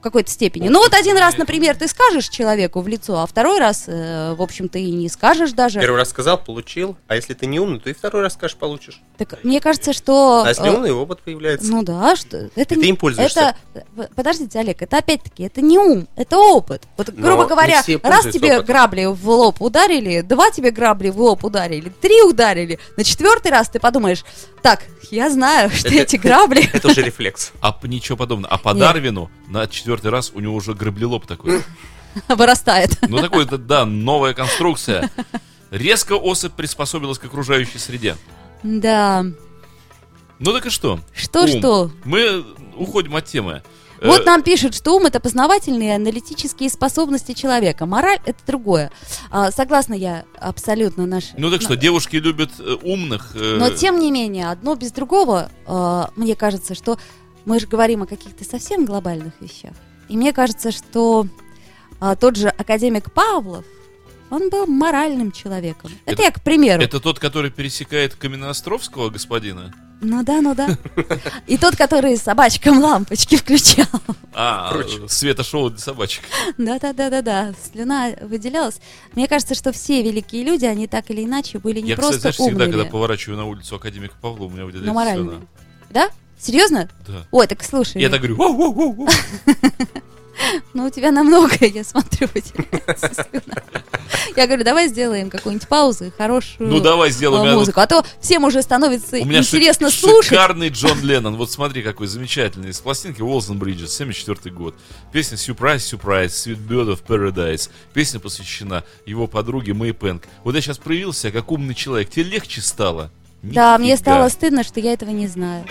В какой-то степени. Ну вот один раз, например, ты скажешь человеку в лицо, а второй раз, э, в общем-то, и не скажешь даже. Первый раз сказал, получил, а если ты не умный, то и второй раз скажешь, получишь. Так, мне кажется, что... А если э, умный, опыт появляется. Ну да, что это И ты не- им пользуешься. Это, э, подождите, Олег, это опять-таки это не ум, это опыт. Вот, Но грубо не говоря, раз тебе опытом. грабли в лоб ударили, два тебе грабли в лоб ударили, три ударили, на четвертый раз ты подумаешь, так, я знаю, что Это- эти грабли. Это уже рефлекс. А ничего подобного. А по Дарвину на четвертый четвертый раз у него уже граблелоб такой. Вырастает. Ну, такой, да, новая конструкция. Резко особь приспособилась к окружающей среде. Да. Ну так и что? Что-что? Мы уходим от темы. Вот Э, нам пишут, что ум это познавательные аналитические способности человека. Мораль это другое. А, согласна я абсолютно наш. Ну так что, девушки любят э, умных. э, Но тем не менее, одно без другого, э, мне кажется, что мы же говорим о каких-то совсем глобальных вещах. И мне кажется, что а, тот же академик Павлов, он был моральным человеком. Это, Это- я к примеру. Это тот, который пересекает Каменноостровского господина? Ну да, ну да. И тот, который собачкам лампочки включал. А, светошоу для собачек. Да-да-да-да-да. Слюна выделялась. Мне кажется, что все великие люди, они так или иначе были не Я, кстати, просто знаешь, всегда, умными, когда поворачиваю на улицу академика Павла, у меня выделяется моральными. слюна. Да? Серьезно? Да. Ой, так слушай. Я так говорю. Ну, у тебя на многое, я смотрю. Я говорю, давай сделаем какую-нибудь паузу и хорошую Ну давай сделаем. Я- музыку. А то всем уже становится У меня шик- интересно слушать. шикарный Джон Леннон. Вот смотри, какой замечательный. С пластинки Walls and Bridges, 74 год. Песня Surprise, Surprise, Sweet Bird of Paradise. Песня посвящена его подруге Мэй Пэнк. Вот я сейчас проявился как умный человек. Тебе легче стало? Да, мне стало стыдно, что я этого не знаю.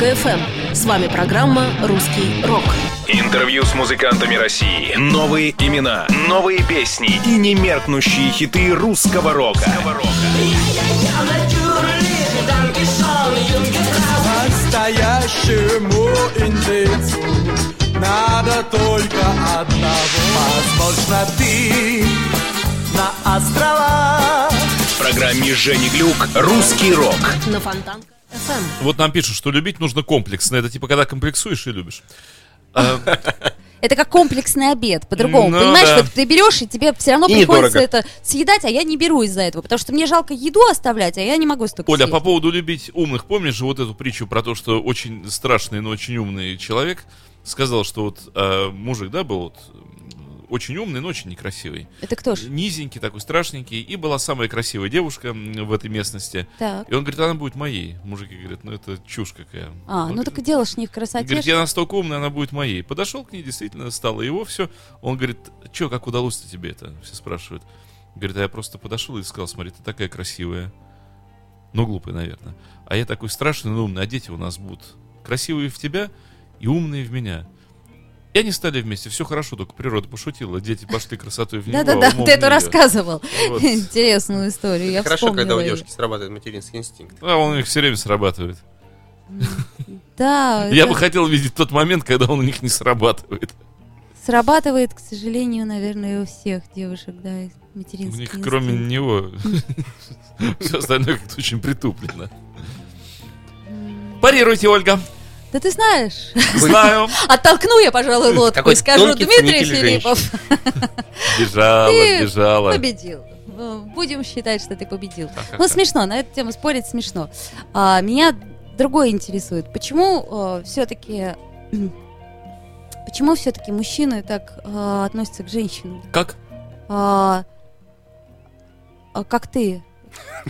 Фонтанка FM. С вами программа «Русский рок». Интервью с музыкантами России. Новые имена, новые песни и немеркнущие хиты русского рока. Настоящему индейцу надо только одного. Возможно, ты на островах В программе Жени Глюк «Русский рок». На Фонтанка FM. Вот нам пишут, что любить нужно комплексно. Это типа когда комплексуешь и любишь. А, Это как комплексный обед, по-другому. Ну Понимаешь, да. вот ты берешь, и тебе все равно И приходится недорого. это съедать, а я не беру из-за этого, потому что мне жалко еду оставлять, а я не могу столько Оля, съесть. по поводу любить умных, помнишь же вот эту притчу про то, что очень страшный, но очень умный человек сказал, что вот а, мужик, да, был вот очень умный, но очень некрасивый. Это кто ж? Низенький такой, страшненький. И была самая красивая девушка в этой местности. Так. И он говорит, она будет моей. Мужики говорят, ну это чушь какая. А, Он ну так и дело ж не в красоте. Говорит, я настолько умный, она будет моей. Подошел к ней, действительно, стало его все. Он говорит, что, как удалось-то тебе это? Все спрашивают. Говорит, а я просто подошел и сказал, смотри, ты такая красивая. Ну, глупая, наверное. А я такой страшный, но умный, а дети у нас будут красивые в тебя и умные в меня. И они стали вместе, все хорошо, только природа пошутила, дети пошли красотой в него, Да-да-да, ты это рассказывал. Вот. Интересную историю. Я Хорошо, когда у девушки срабатывает материнский инстинкт. А он у них все время срабатывает. Да, Я бы хотел видеть тот момент, когда он у них не срабатывает. срабатывает, к сожалению, наверное, у всех девушек, да, У материнский них, кроме него, все остальное как-то очень притуплено. Парируйте, Ольга. Да ты знаешь, Знаю. оттолкну я, пожалуй, лодку Какой и скажу, Дмитрий Филиппов Бежала, бежала. победил. Ну, Будем считать, что ты победил. Ну, смешно, на эту тему спорить смешно. А, меня другое интересует. Почему все-таки... Почему все-таки мужчины так а, относятся к женщинам? Как? А, а как ты?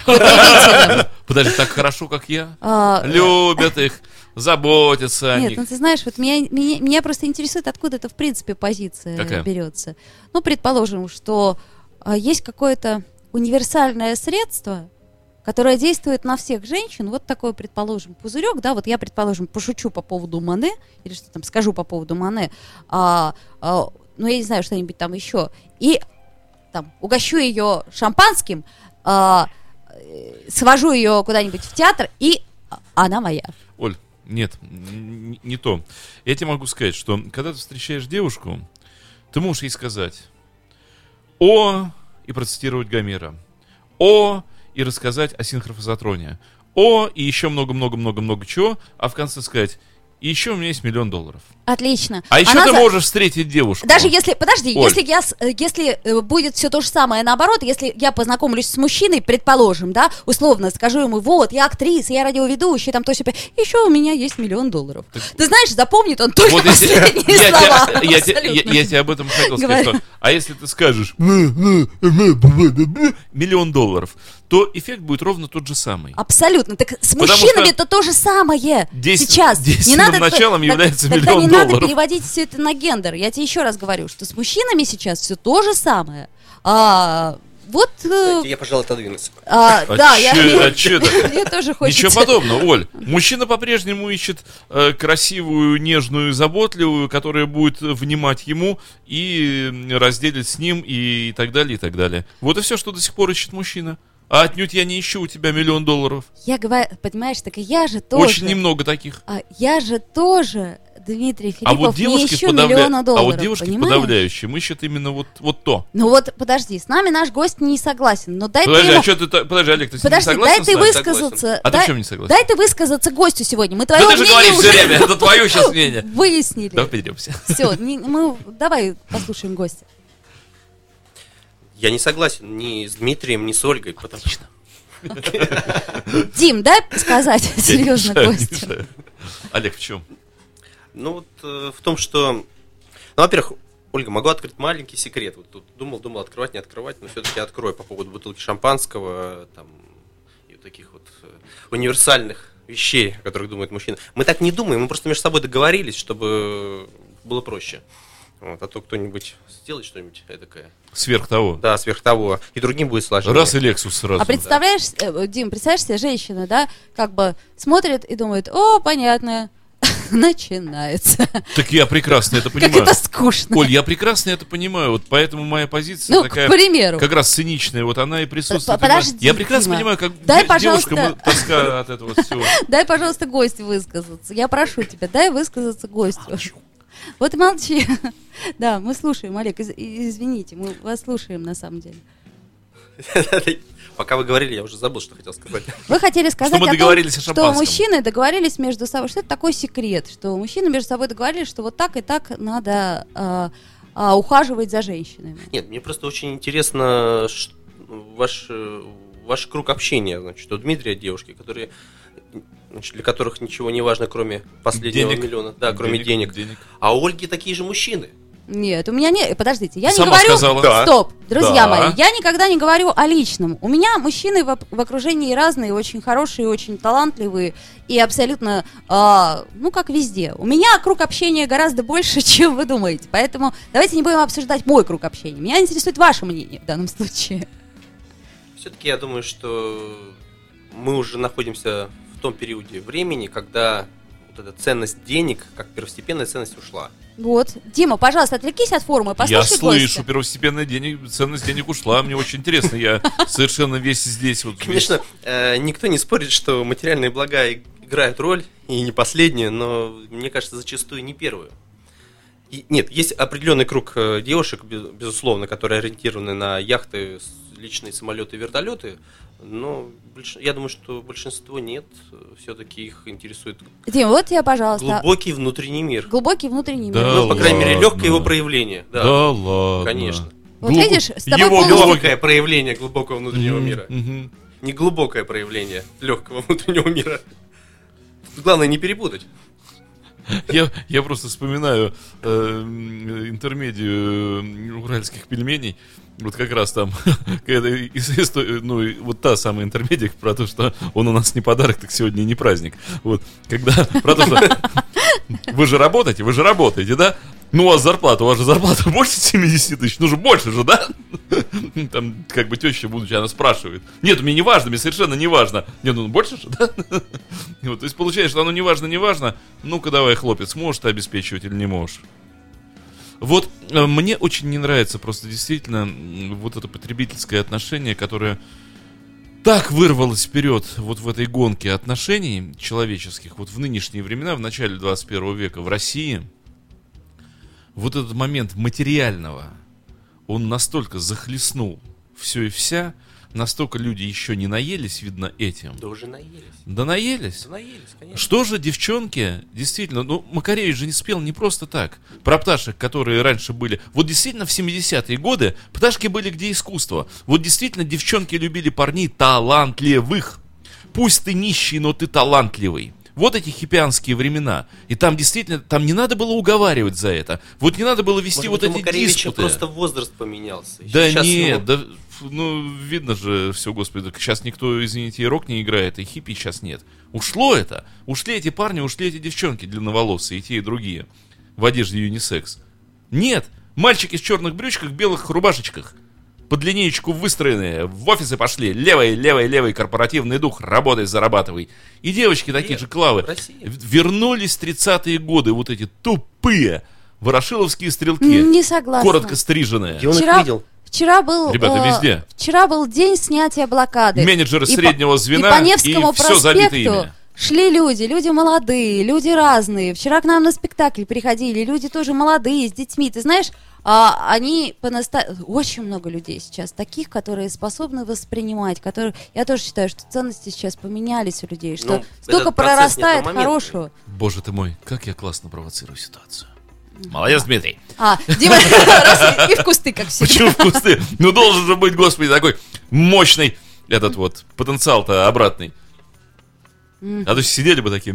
К. Подожди, так хорошо, как я? А, Любят их, заботятся о Нет, них. ну ты знаешь, вот меня, меня, меня просто интересует, откуда это в принципе позиция Какая? берется. Ну, предположим, что а, есть какое-то универсальное средство, которое действует на всех женщин. Вот такой, предположим, пузырек, да, вот я, предположим, пошучу по поводу Мане, или что там скажу по поводу Мане, а, а, ну, я не знаю, что-нибудь там еще, и там угощу ее шампанским, а, свожу ее куда-нибудь в театр, и она моя. Оль, нет, не то. Я тебе могу сказать, что когда ты встречаешь девушку, ты можешь ей сказать «О» и процитировать Гомера, «О» и рассказать о синхрофазотроне, «О» и еще много-много-много-много чего, а в конце сказать «И еще у меня есть миллион долларов». Отлично. А еще Она ты за- можешь встретить девушку. Даже если, подожди, Оль. если я, э, если э, будет все то же самое наоборот, если я познакомлюсь с мужчиной, предположим, да, условно скажу ему, вот, я актриса, я радиоведущая, там то себе, еще у меня есть миллион долларов. Ты знаешь, запомнит он только Вот если- последние я, слова. я те- я- абсолютно. я тебе об этом хотел сказать. Что- а если ты скажешь миллион долларов, то эффект будет ровно тот же самый. Абсолютно. Так с Потому мужчинами это то же самое. действ- Сейчас. Не действенным надо, началом так- является тогда миллион не надо долларов. переводить все это на гендер. Я тебе еще раз говорю, что с мужчинами сейчас все то же самое. А, вот, э, Я, пожалуй, отодвинусь. а, А да, я, а мне тоже хочется. Ничего подобного, Оль. Мужчина по-прежнему ищет э, красивую, нежную, заботливую, которая будет внимать ему и м, разделит с ним и так далее, и так далее. Вот и все, что до сих пор ищет мужчина. А отнюдь я не ищу у тебя миллион долларов. Я говорю, понимаешь, так и я же тоже. Очень немного таких. А, я же тоже, Дмитрий Филиппов, А вот не девушки, ищу подавля- миллиона долларов. а вот девушки понимаешь? подавляющие ищут именно вот, вот то. Ну вот, подожди, с нами наш гость не согласен. Но дай Подожди, ты ему... а что ты... Подожди, Олег, ты ним не Подожди, согласен дай ты высказаться. А ты дай, в чем не согласен? Дай ты высказаться гостю сегодня. Мы Да твое ты же мнение говоришь уже все время, это твое сейчас мнение. выяснили. Давай перейдемся. Все, мы давай послушаем гостя. Я не согласен ни с Дмитрием, ни с Ольгой. Потому... что Дим, дай сказать серьезно Я не гостю. мешаю. Олег, в чем? Ну вот э, в том, что... Ну, во-первых, Ольга, могу открыть маленький секрет. Вот тут думал, думал, открывать, не открывать, но все-таки открою по поводу бутылки шампанского, там, и вот таких вот э, универсальных вещей, о которых думает мужчина. Мы так не думаем, мы просто между собой договорились, чтобы было проще. Вот, а то кто-нибудь сделает что-нибудь такое. Сверх того. Да, сверх того. И другим будет сложнее. Раз и Лексус сразу. А представляешь, э, Дим, представляешь себе женщина, да, как бы смотрит и думает, о, понятно, начинается. Так я прекрасно это Как понимаю. это скучно. Коль, я прекрасно это понимаю, вот поэтому моя позиция Ну, такая, к примеру. как раз циничная, вот она и присутствует. Подожди, я прекрасно Дима. понимаю, как Дай, де- девушка пожалуйста. тоска от этого всего. Дай, пожалуйста, гостю высказаться. Я прошу тебя, дай высказаться гостю. Вот молчи. Да, мы слушаем, Олег, из- извините, мы вас слушаем на самом деле. Пока вы говорили, я уже забыл, что хотел сказать. Вы хотели сказать мы о том, договорились о что шампанском. мужчины договорились между собой. Что это такой секрет? Что мужчины между собой договорились, что вот так и так надо а, а, ухаживать за женщинами. Нет, мне просто очень интересно ваш, э, ваш круг общения. Значит, у Дмитрия девушки, которые, значит, для которых ничего не важно, кроме последнего Денег. миллиона. Да, кроме денег. денег. А у Ольги такие же мужчины. Нет, у меня не... Подождите, я не Сама говорю... сказала. Да. Стоп, друзья Да. мои, я никогда не говорю о личном. У меня мужчины в, в окружении разные, очень хорошие, очень талантливые и абсолютно, а, ну, как везде. У меня круг общения гораздо больше, чем вы думаете. Поэтому давайте не будем обсуждать мой круг общения. Меня интересует ваше мнение в данном случае. Все-таки я думаю, что мы уже находимся в том периоде времени, когда вот эта ценность денег, как первостепенная ценность, ушла. Вот. Дима, пожалуйста, отвлекись от форума, Я послушай слышу, гостя. первостепенная денег, ценность денег ушла. Мне очень интересно. Я совершенно весь здесь. Вот, Конечно, э, никто не спорит, что материальные блага играют роль, и не последнюю, но, мне кажется, зачастую не первую. И- нет, есть определенный круг э, девушек, без- безусловно, которые ориентированы на яхты, личные самолеты, вертолеты, но больш- я думаю, что большинство нет, все-таки их интересует Дим, вот тебе, пожалуйста, глубокий внутренний мир. глубокий внутренний Да мир. Ну, по крайней мере, ладно. легкое его проявление. Да, Да ладно. конечно. Вот Глубо- видишь, с тобой Его полностью- глубокое- Легкое проявление глубокого внутреннего мира. мгм. Не глубокое проявление легкого внутреннего мира. Тут Главное не перепутать. Я, я просто вспоминаю э, интермедию э, уральских пельменей. Вот как раз там, когда ну, вот та самая интермедия про то, что он у нас не подарок, так сегодня не праздник. Вот, когда про то, что вы же работаете, вы же работаете, да? Ну, вас зарплата, у вас же зарплата больше 70 тысяч, ну же больше же, да? Там, как бы теща, будучи, она спрашивает. Нет, мне не важно, мне совершенно не важно. Нет, ну больше же, да? Вот, то есть получается, что оно не важно, не важно. Ну-ка давай, хлопец, можешь ты обеспечивать или не можешь? Вот э, мне очень не нравится просто действительно вот это потребительское отношение, которое так вырвалось вперед вот в этой гонке отношений человеческих, вот в нынешние времена, в начале 21 века в России, вот этот момент материального, он настолько захлестнул все и вся, настолько люди еще не наелись, видно, этим. Да уже наелись. Да наелись. Да наелись, конечно. Что же девчонки, действительно, ну, Макаревич же не спел не просто так. Про пташек, которые раньше были. Вот действительно в 70-е годы пташки были где искусство. Вот действительно девчонки любили парней талантливых. Пусть ты нищий, но ты талантливый. Вот эти хипианские времена. И там действительно, там не надо было уговаривать за это. Вот не надо было вести Может вот эти диспуты. просто возраст поменялся. Да Сейчас нет, ему- да, ну, видно же все, господи, сейчас никто, извините, и рок не играет, и хиппи сейчас нет. Ушло это. Ушли эти парни, ушли эти девчонки длинноволосые, и те, и другие. В одежде юнисекс. Нет, мальчики в черных брючках, белых рубашечках. Под линеечку выстроенные, в офисы пошли. Левый, левый, левый, корпоративный дух, работай, зарабатывай. И девочки такие же клавы. Россия. Вернулись 30-е годы, вот эти тупые ворошиловские стрелки. Не согласна. Коротко стриженные. Где он их Вчера, видел? вчера был... Ребята, э, везде. Вчера был день снятия блокады. Менеджеры И по- среднего звена, и по Невскому и всё забито проспекту ими. шли люди, люди молодые, люди разные. Вчера к нам на спектакль приходили, люди тоже молодые, с детьми. Ты знаешь, а, они понаста... Очень много людей сейчас, таких, которые способны воспринимать, которые... Я тоже считаю, что ценности сейчас поменялись у людей, что Ну, столько прорастает хорошего. Боже ты мой, как я классно провоцирую ситуацию. Молодец, Дмитрий. А, Дима, раз и в кусты, как всегда. Почему в кусты? Ну должен же быть, господи, такой мощный этот вот потенциал-то обратный. А то сидели бы такие,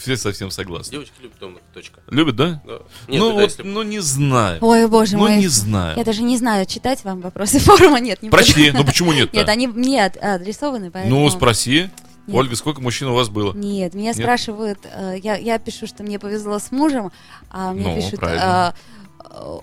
все совсем согласны. Девочки любят умных, точка. Любят, да? Да. Нет, ну вот, если- ну не знаю. Ой, боже ну мой. не знаю. Я даже не знаю, читать вам вопросы форума. Нет, не буду. Прочти, ну почему нет-то? Нет, они мне ад- адресованы, поэтому... Ну спроси. Нет. Ольга, сколько мужчин у вас было? Нет, меня Нет? спрашивают, э, я, я пишу, что мне повезло с мужем, а мне Ну, пишут, правильно. э,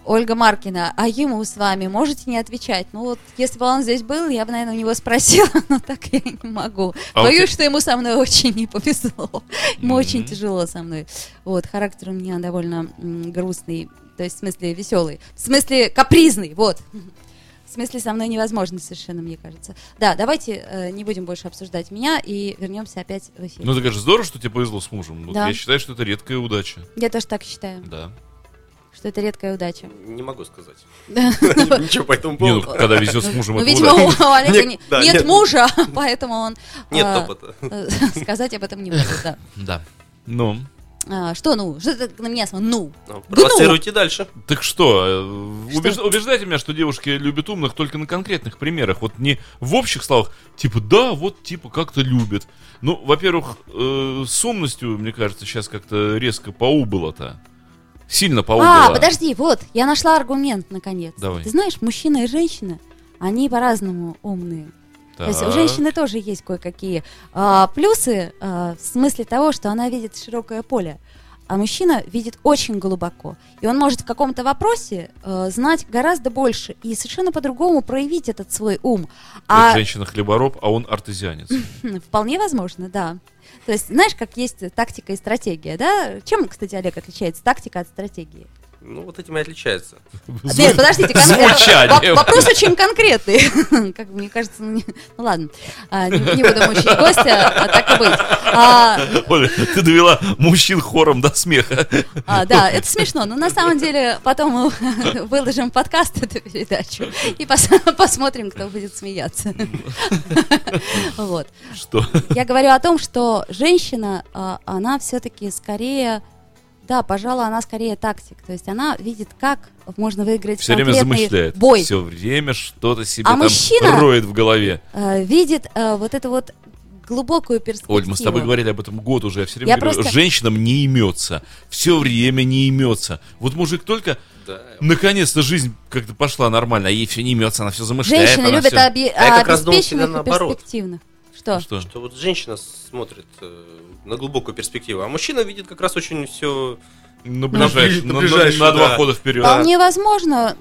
Ольга Маркина, а ему с вами можете не отвечать? Ну вот, если бы он здесь был, я бы, наверное, у него спросила, но так я не могу. А вот Боюсь, ты- что ему со мной очень не повезло. Ему очень Мгм. тяжело со мной. Вот, характер у меня довольно м, грустный, то есть в смысле веселый, в смысле капризный, вот. В смысле, со мной невозможно совершенно, мне кажется. Да, давайте э, не будем больше обсуждать меня и вернемся опять в эфир. Ну это же здорово, что тебе повезло с мужем. Вот Да. Я считаю, что это редкая удача. Я тоже так считаю, Да. Что это редкая удача. Не могу сказать. Ничего по этому Не, ну поводу. когда везет с мужем, Ну, это видимо, у Олега Нет, мужа, поэтому он Нет а, опыта. сказать об этом не может. да. Да. Ну, А, Что ну? Что ты на меня смотришь? Ну. Ну, Да ну! Провоцируйте дальше. так что, э, Что? убеж- убеждайте меня, что девушки любят умных только на конкретных примерах. Вот не в общих словах, типа, да, вот, типа, как-то любят. Ну, во-первых, э, с умностью, мне кажется, сейчас как-то резко поубыло-то. Сильно поумбыла. А, подожди, вот, я нашла аргумент наконец. Давай. Ты знаешь, мужчина и женщина, они по-разному умные. То есть у Так. женщины тоже есть кое-какие а, плюсы а, в смысле того, что она видит широкое поле, а мужчина видит очень глубоко. И он может в каком-то вопросе а, знать гораздо больше и совершенно по-другому проявить этот свой ум. А Женщина хлебороб, а он артезианец. вполне возможно, да. То есть, знаешь, как есть тактика и стратегия, да? Чем, кстати, Олег, отличается тактика от стратегии? Ну, вот этим и отличается. Нет, подождите, кон- Звучание. Во- вопрос очень конкретный. Как мне кажется, ну, не- ну ладно, А, не, не буду мучить гостя, а так и быть. А, Оля, ты довела мужчин хором до смеха. а, да, это смешно, но на самом деле потом мы выложим подкаст эту передачу и пос- посмотрим, кто будет смеяться. Вот. Что? Я говорю о том, что женщина, а, она все-таки скорее, да, пожалуй, она скорее тактик. То есть она видит, как можно выиграть Все время замышляет. бой. Все время что-то себе А там мужчина- роет в голове. Э, видит э, вот эту вот глубокую перспективу. Оль, мы с тобой говорили об этом год уже. Я все время Я говорю, просто- женщинам не имется. Все время не имется. Вот мужик только Да. наконец-то жизнь как-то пошла нормально, а ей все не имется, она все замышляет. Женщины она любят всё- обе- А обеспеченных и наоборот. перспективных. Что? Что? Что вот женщина смотрит э, на глубокую перспективу, а мужчина видит как раз очень все. На ближайший, ближ- на, на на- ближайшую, на два да. хода вперед. Вполне возможно,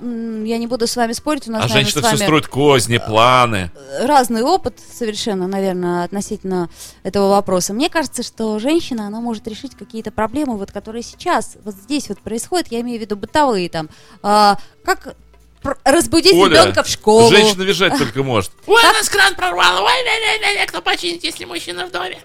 я не буду с вами спорить, у нас, А наверное, женщина все строит козни, планы. разный опыт совершенно, наверное, относительно этого вопроса. Мне кажется, что женщина, она может решить какие-то проблемы, вот, которые сейчас, вот здесь вот происходят, я имею в виду бытовые там, а, как разбудить Оля, ребенка в школу. женщина визжать только может. Ой, у нас кран прорвало. Ой, ля, ля, ля, кто починит, если мужчина в доме?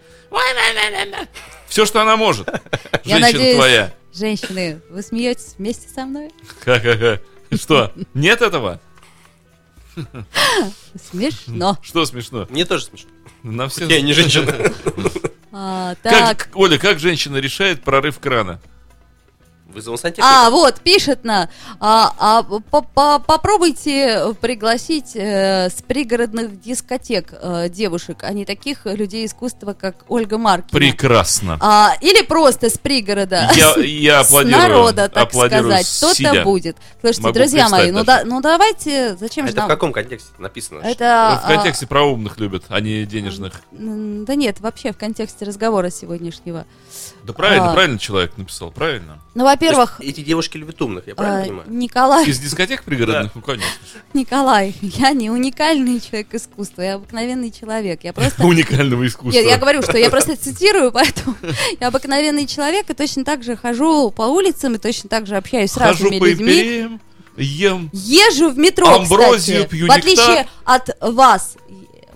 Все, что она может. Женщина надеюсь, твоя. женщины, вы смеетесь вместе со мной? Ха-ха-ха. Что, нет этого? Смешно. Что смешно? Мне тоже смешно. На все... Я не женщина. А, так, Как, Оля, как женщина решает прорыв крана? Вызовом сантехника. А, вот, пишет на. А, а, по- по- попробуйте пригласить э, с пригородных дискотек э, девушек, а не таких людей искусства, как Ольга Маркина. Прекрасно. А, или просто с пригорода. Я, я с аплодирую. народа, так аплодирую сказать. Что-то будет. Слушайте, Могу друзья мои, ну, да, ну давайте, зачем А же это в нам... каком контексте написано? Это, В контексте про умных любят, а не денежных. а, да нет, вообще в контексте разговора сегодняшнего. Да правильно, а. правильно человек написал, правильно. Ну, есть во-первых, эти девушки любят умных, я а, правильно понимаю? Николай, Из дискотек пригородных, ну конечно. Николай, я не уникальный человек искусства, я обыкновенный человек. Я просто Уникального искусства. Нет, я говорю, что я просто цитирую, поэтому я обыкновенный человек и точно так же хожу по улицам и точно так же общаюсь с Хожу разными по людьми. ем. Езжу в метро, Амброзию, кстати, пью в отличие нектар. от вас.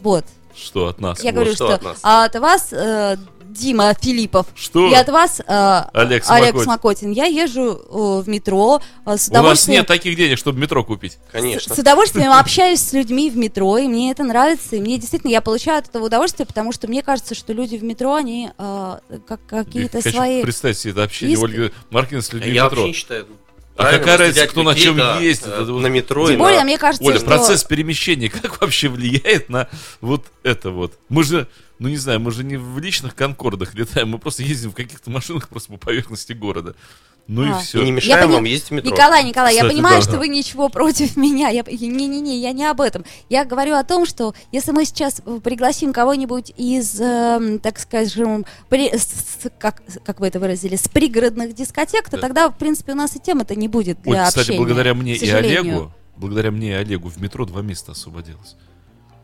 Вот, Что от нас? я Вот говорю, что что от нас. от вас, э, Дима Филиппов, Что? и от вас, э, Олег Олег Смокотин. Смокотин. Я езжу э, в метро э, с У нас удовольствием. нет таких денег, чтобы метро купить. Конечно. С удовольствием общаюсь с людьми в метро, и мне это нравится, и мне действительно, я получаю от этого удовольствие, потому что мне кажется, что люди в метро, они э, как какие-то Я свои... представить себе это общение Иск- Ольги Маркина с людьми Я в метро. вообще не считаю. А правильно какая разница, кто на людей, чем да, ездит? э, Это вот- На метро и Тем более, на- мне кажется, Оля, что... процесс перемещения как вообще влияет на вот это вот? Мы же, ну не знаю, мы же не в личных конкордах летаем, мы просто ездим в каких-то машинах просто по поверхности города. Ну А. и все. И не Я мешаем пони- вам ездить в метро. Николай, Николай, я Кстати, понимаю, да. что вы ничего против меня. Я- Не-не-не, я не об этом. Я говорю о том, что если мы сейчас э, пригласим кого-нибудь из, эм, так скажем, при- с- как, как вы это выразили, с пригородных дискотек, то Да. тогда, в принципе, у нас и тема-то не будет для кстати, общения. благодаря мне и. Олегу, благодаря мне и Олегу в метро два места освободилось.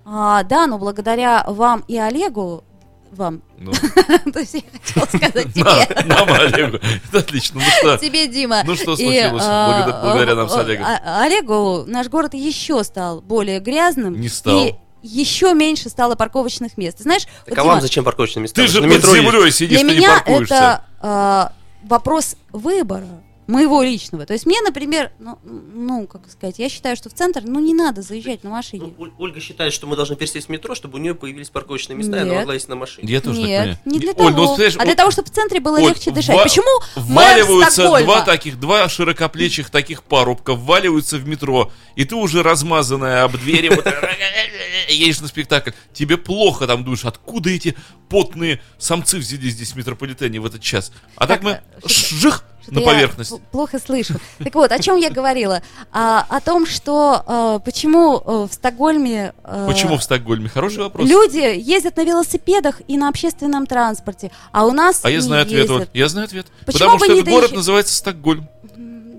А, да, но благодаря вам и Олегу, вам, Ну, то есть я хотела сказать тебе, нам, Олегу. Это отлично. Ну что, тебе, Дима. Ну, что И, случилось а, благодаря- нам с Олегом? Олегу наш город еще стал более грязным. Не стал. И еще меньше стало парковочных мест. Ты знаешь, Так вот, а вам Дима, зачем парковочные места? ты же на под метро землей сидишь, для ты не меня паркуешься. это а, вопрос выбора моего личного. То есть мне, например, ну, ну, как сказать, я считаю, что в центр, ну, не надо заезжать на машине. Ну, Оль- Ольга считает, что мы должны пересесть в метро, чтобы у нее появились парковочные места, и она Нет. могла ездить на машине. Я тоже так Нет, понимаю. не для Оль, того, ну, а для того, чтобы в центре было Оль, легче дышать. ва- Почему Вваливаются два таких, два широкоплечих таких парубка, вваливаются в метро, и ты уже размазанная об двери, вот, едешь на спектакль, тебе плохо там думаешь, откуда эти потные самцы взялись здесь в метрополитене в этот час. А так, Так, мы э, жих, Что-то на я поверхность. плохо слышу. Так вот, о чем я говорила? А, о том, что э, почему э, в Стокгольме э, Почему в Стокгольме? Хороший вопрос. люди ездят на велосипедах и на общественном транспорте, а у нас А я не знаю ответ. ездят. Оль. Я знаю ответ. Почему Потому что этот город называется Стокгольм.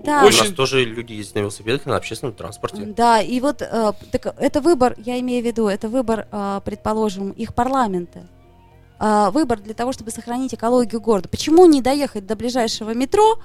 Да. У Очень- нас тоже люди ездят на велосипедах и на общественном транспорте. Да, и вот э, так это выбор, я имею в виду, это выбор, э, предположим, их парламента. Э, выбор для того, чтобы сохранить экологию города. Почему не доехать до ближайшего метро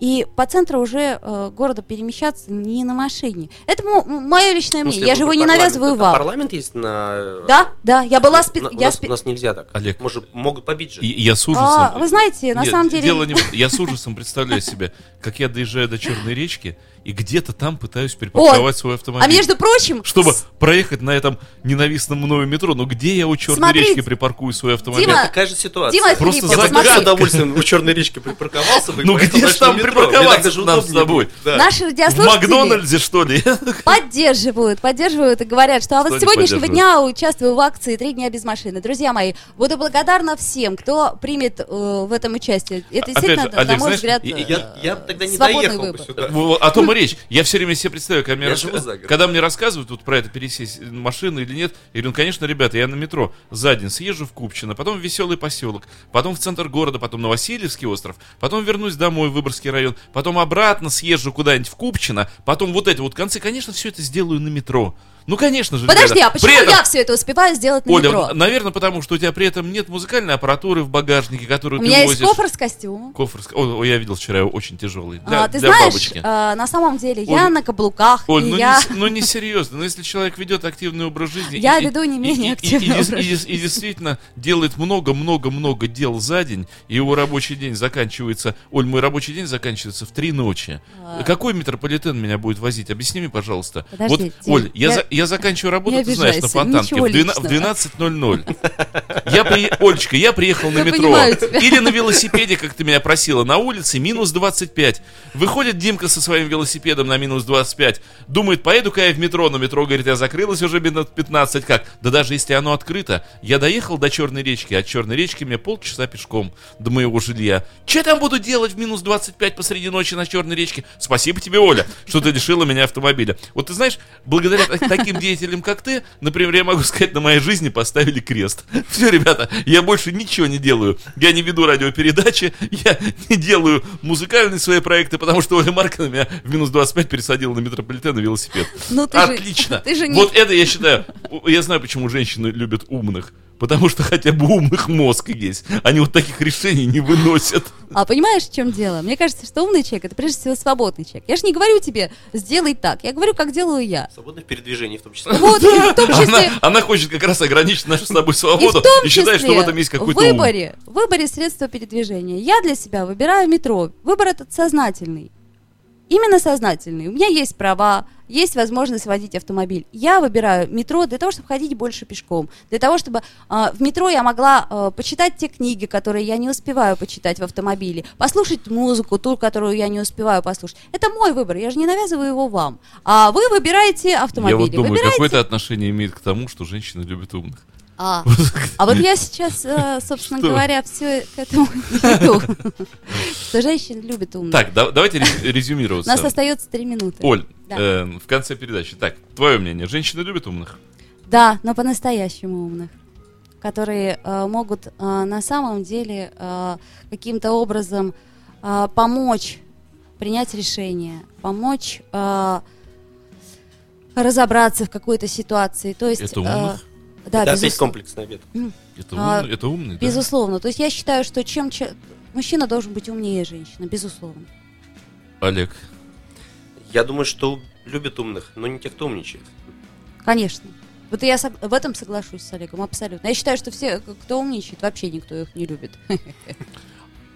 и по центру уже э, города перемещаться не на машине? Это мое личное мнение. Я же его не навязываю вам. Парламент есть на... Да, да, я была спе- На- у, я нас, спе- у нас нельзя так. Олег. Может, могут побить же. И я с ужасом... А, вы знаете, на Нет, самом деле... Дело не... Я с ужасом представляю себе, как я доезжаю до Черной речки и где-то там пытаюсь припарковать свой автомобиль. А между прочим, Чтобы с- проехать на этом ненавистном мною метро. Ну где я у Черной Смотрите, речки припаркую свой автомобиль? Дима, Такая же ситуация. Дима Просто Филиппов, Я бы загадка. с смотри, удовольствием у Черной речки припарковался бы. Ну где ж дальше там на припарковаться нам с тобой? будет. Да. наши В радиослушатели Макдональдсе, что ли? поддерживают, поддерживают и говорят, что а вот с сегодняшнего дня участвую в акции «Три дня без машины». Друзья мои, буду благодарна всем, кто примет э, в этом участие. Это Опять действительно, же, на Олег, мой знаешь, взгляд, Я, я тогда не доехал бы сюда. О том и речь. Я все время себе представляю, когда мне, городом. когда мне рассказывают вот про это, пересесть машину или нет, я говорю, ну, конечно, ребята, я на метро за день съезжу в Купчино, потом в Веселый поселок, потом в центр города, потом на Васильевский остров, потом вернусь домой в Выборгский район, потом обратно съезжу куда-нибудь в Купчино, потом вот эти вот концы, конечно, все это сделаю на метро. Ну, конечно же, Подожди, ребята. а почему При этом- я все это успеваю сделать на Оля, метро? наверное, потому что у тебя при этом нет музыкальной аппаратуры в багажнике, которую У ты меня есть возишь. кофр с костюмом. Кофр с- О, я видел вчера, очень тяжелый. Для, А, ты для знаешь, бабочки. а, на самом деле я Оль, на каблуках, Оль, и ну, я... не, ну не серьезно. Но если человек ведет активный образ жизни... Я и- веду не менее и- активный и- образ и- и действительно делает много-много-много дел за день, и его рабочий день заканчивается... Оль, мой рабочий день заканчивается в три ночи. А. Какой метрополитен меня будет возить? Объясни мне, пожалуйста. Подожди, вот, Оль, я, я- я заканчиваю работу, Не ты знаешь, на Фонтанке в, двена- в личного. 12.00. Я при... Олечка, я приехал на Я метро. Или на велосипеде, как ты меня просила, на улице минус 25. Выходит Димка со своим велосипедом на минус 25. Думает, поеду-ка я в метро, но метро, говорит, я закрылась уже минут 15. Как? Да даже если оно открыто. Я доехал до Черной речки, от Черной речки мне полчаса пешком до моего жилья. Че там буду делать в минус 25 посреди ночи на Черной речке? Спасибо тебе, Оля, что ты лишила меня автомобиля. Вот ты знаешь, благодаря так- таким деятелям, как ты, например, я могу сказать, на моей жизни поставили крест. Все, ребята, я больше ничего не делаю. Я не веду радиопередачи, я не делаю музыкальные свои проекты, потому что Оля Маркина меня в минус 25 пересадила на метрополитен на велосипед. Ну, ты же- Отлично. ты же не- Вот это я считаю. Я знаю, почему женщины любят умных. Потому что хотя бы умных мозг есть. Они вот таких решений не выносят. А понимаешь, в чем дело? Мне кажется, что умный человек это прежде всего свободный человек. Я же не говорю тебе, сделай так. Я говорю, как делаю я. Свободных передвижений в том числе. Вот, и в том числе... Она, она хочет как раз ограничить нашу с тобой И в свободу том и, считает, что в этом есть в какой-то ум. выборе, в выборе средства передвижения я для себя выбираю метро. Выбор этот сознательный. Именно сознательный. У меня есть права, есть возможность водить автомобиль. Я выбираю метро для того, чтобы ходить больше пешком. Для того, чтобы а, в метро я могла а, почитать те книги, которые я не успеваю почитать в автомобиле, послушать музыку, ту, которую я не успеваю послушать. Это мой выбор, я же не навязываю его вам. А вы выбираете автомобиль. Я вот думаю, Выбирайте- какое это отношение имеет к тому, что женщины любят умных. А, а вот я сейчас, э, собственно говоря, все к этому и веду. Что женщины любят умных. Так, да- давайте рез- У резюмироваться. нас остается три минуты. Оль, э, в конце передачи. Так, твое мнение. Женщины любят умных? Да, но по-настоящему умных. Которые э, могут э, на самом деле э, каким-то образом э, помочь принять решение, помочь э, разобраться в какой-то ситуации. То есть, Это э, умных? Да, Это опять безус- комплексный ответ. Это, А, умный, это умный, да? Безусловно. То есть я считаю, что чем че- мужчина должен быть умнее женщины, безусловно. Олег. Я думаю, что любят умных, но не те, кто умничает. Конечно. Вот я в этом соглашусь с Олегом, абсолютно. Я считаю, что все, кто умничает, вообще никто их не любит.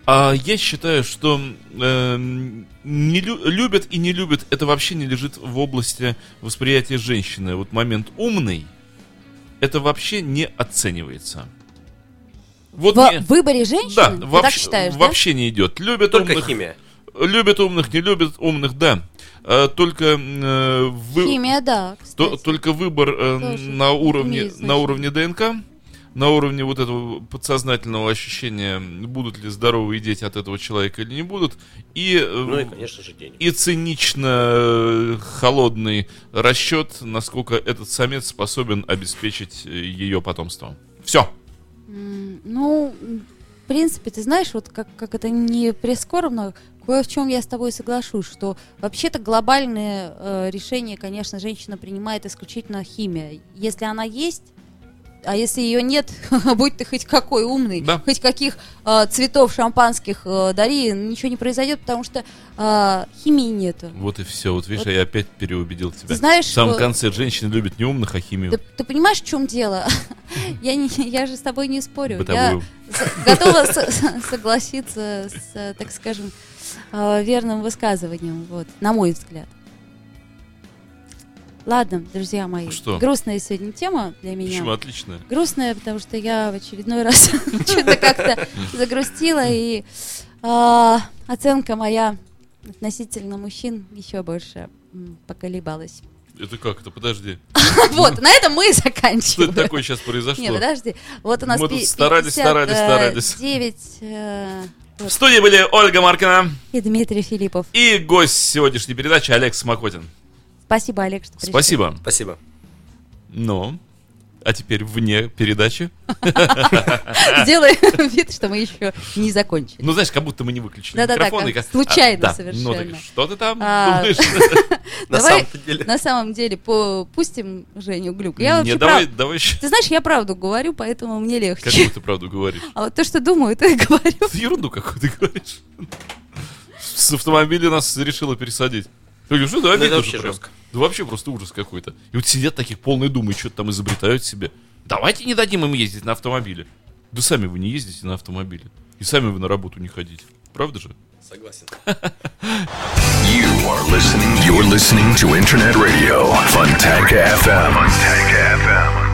А я считаю, что эм, не лю- любят и не любят, это вообще не лежит в области восприятия женщины. Вот момент умный, это вообще не оценивается. Вот В не- выборе женщины? да, Ты вообще, так считаешь, да? вообще не идет. Любят Только умных, химия. любят умных, не любят умных, да. А, только э, вы- Химия, да, то- только выбор э, Тоже на уровне на уровне ДНК на уровне вот этого подсознательного ощущения, будут ли здоровые дети от этого человека или не будут, и, э, Ну и, конечно же, денег. и цинично э, холодный расчет, насколько этот самец способен обеспечить ее потомство. Все. Ну, в принципе, ты знаешь, вот как, как это не прискорбно, кое в чем я с тобой соглашусь, что вообще-то глобальные э, решения, конечно, женщина принимает исключительно химия. Если она есть, а если ее нет, будь ты хоть какой умный, Да. хоть каких э, цветов шампанских э, дари, ничего не произойдет, потому что э, химии нету. Вот и все. Вот видишь, Вот. я опять переубедил тебя. Ты знаешь, В самом конце женщины любят не умных, а химию. Ты, ты понимаешь, в чем дело? я, не, я же с тобой не спорю. Бытовую. Я готова согласиться с, так скажем, э, верным высказыванием, вот, на мой взгляд. Ладно, друзья мои, Что? грустная сегодня тема для меня. Почему? Отлично. Грустная, потому что я в очередной раз что-то как-то загрустила, и а, оценка моя относительно мужчин еще больше поколебалась. Это как это? Подожди. Вот, на этом мы и Что заканчиваем. это такое сейчас произошло? Не, подожди. Вот у нас Мы тут старались, старались, старались. 59 э, В студии были Ольга Маркина и Дмитрий Филиппов. и гость сегодняшней передачи Олег Смокотин. Спасибо, Олег, что пришли. Спасибо. Спасибо. Ну, а теперь вне передачи. Сделай вид, что мы еще не закончили. Ну, знаешь, как будто мы не выключили Да-да-да, микрофон. как и случайно совершенно. Ну, так что ты там А, думаешь? На Давай самом-то деле. На самом деле, пустим Женю Глюк. Я Не, вообще давай, прав- давай еще. Ты знаешь, я правду говорю, поэтому мне легче. Какую ты правду говоришь? А вот то, что думаю, то и говорю. Ерунду какую ты говоришь. С автомобиля нас решила пересадить. Я говорю, что да, Ну, тоже вообще прям. жестко. Да вообще просто ужас какой-то. И вот сидят таких полные думы, что-то там изобретают себе. Давайте не дадим им ездить на автомобиле. Да сами вы не ездите на автомобиле. И сами вы на работу не ходите. Правда же? Согласен. You are listening. You're listening to Internet Radio Funtank FM. Funtank FM.